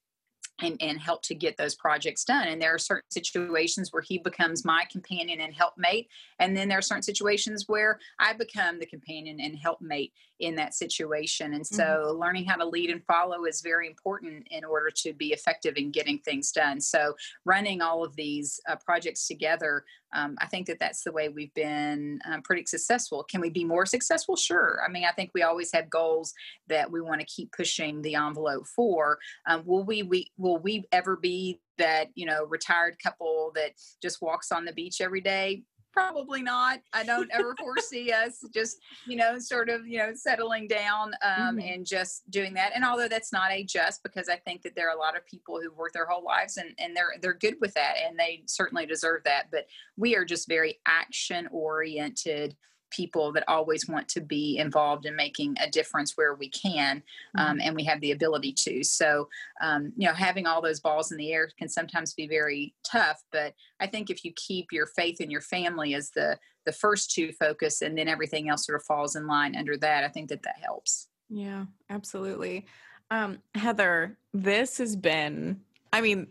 and, and help to get those projects done. And there are certain situations where he becomes my companion and helpmate. And then there are certain situations where I become the companion and helpmate in that situation. And so mm-hmm. learning how to lead and follow is very important in order to be effective in getting things done. So running all of these uh, projects together, um, I think that that's the way we've been um, pretty successful. Can we be more successful? Sure. I mean, I think we always have goals that we want to keep pushing the envelope for. Um, will we, we will we ever be that you know retired couple that just walks on the beach every day probably not. I don't ever foresee us just, you know, sort of, you know, settling down um, mm-hmm. and just doing that. And although that's not a just because I think that there are a lot of people who work their whole lives and, and they're they're good with that and they certainly deserve that. But we are just very action oriented people that always want to be involved in making a difference where we can um, mm-hmm. and we have the ability to. So um, you know having all those balls in the air can sometimes be very tough but i think if you keep your faith in your family as the the first two focus and then everything else sort of falls in line under that i think that that helps. Yeah absolutely. Um, heather this has been I mean,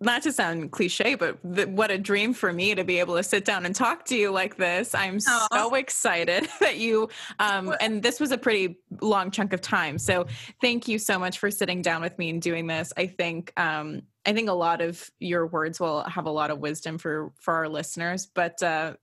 not to sound cliche, but what a dream for me to be able to sit down and talk to you like this. I'm Aww. so excited that you, um, and this was a pretty long chunk of time. So thank you so much for sitting down with me and doing this. I think, um, I think a lot of your words will have a lot of wisdom for, for our listeners, but, uh,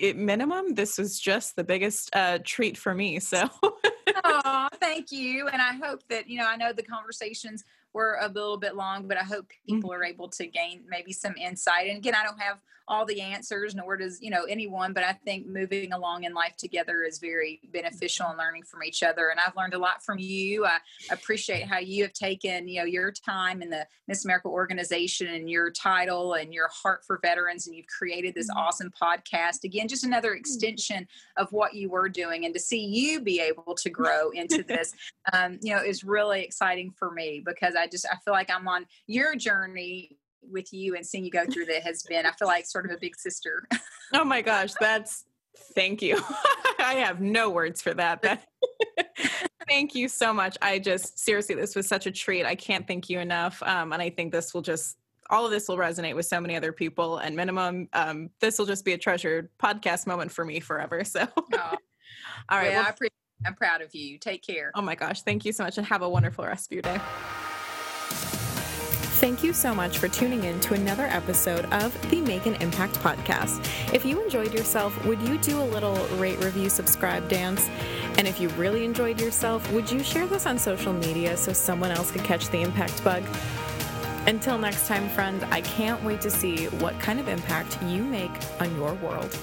it minimum, this was just the biggest uh, treat for me. So, oh, thank you, and I hope that you know. I know the conversations were a little bit long, but I hope mm-hmm. people are able to gain maybe some insight. And again, I don't have all the answers, nor does you know anyone, but I think moving along in life together is very beneficial and learning from each other. And I've learned a lot from you. I appreciate how you have taken you know your time in the Miss America organization and your title and your heart for veterans, and you've created this mm-hmm. awesome podcast. Again, just another extension of what you were doing, and to see you be able to grow into this, um, you know, is really exciting for me because I just I feel like I'm on your journey with you and seeing you go through that has been I feel like sort of a big sister. oh my gosh, that's thank you. I have no words for that. that thank you so much. I just seriously this was such a treat. I can't thank you enough. Um, and I think this will just all of this will resonate with so many other people and minimum um, this will just be a treasured podcast moment for me forever so oh. all right well, I appreciate, i'm proud of you take care oh my gosh thank you so much and have a wonderful rest of your day Thank you so much for tuning in to another episode of the Make an Impact podcast. If you enjoyed yourself, would you do a little rate, review, subscribe dance? And if you really enjoyed yourself, would you share this on social media so someone else could catch the impact bug? Until next time, friend, I can't wait to see what kind of impact you make on your world.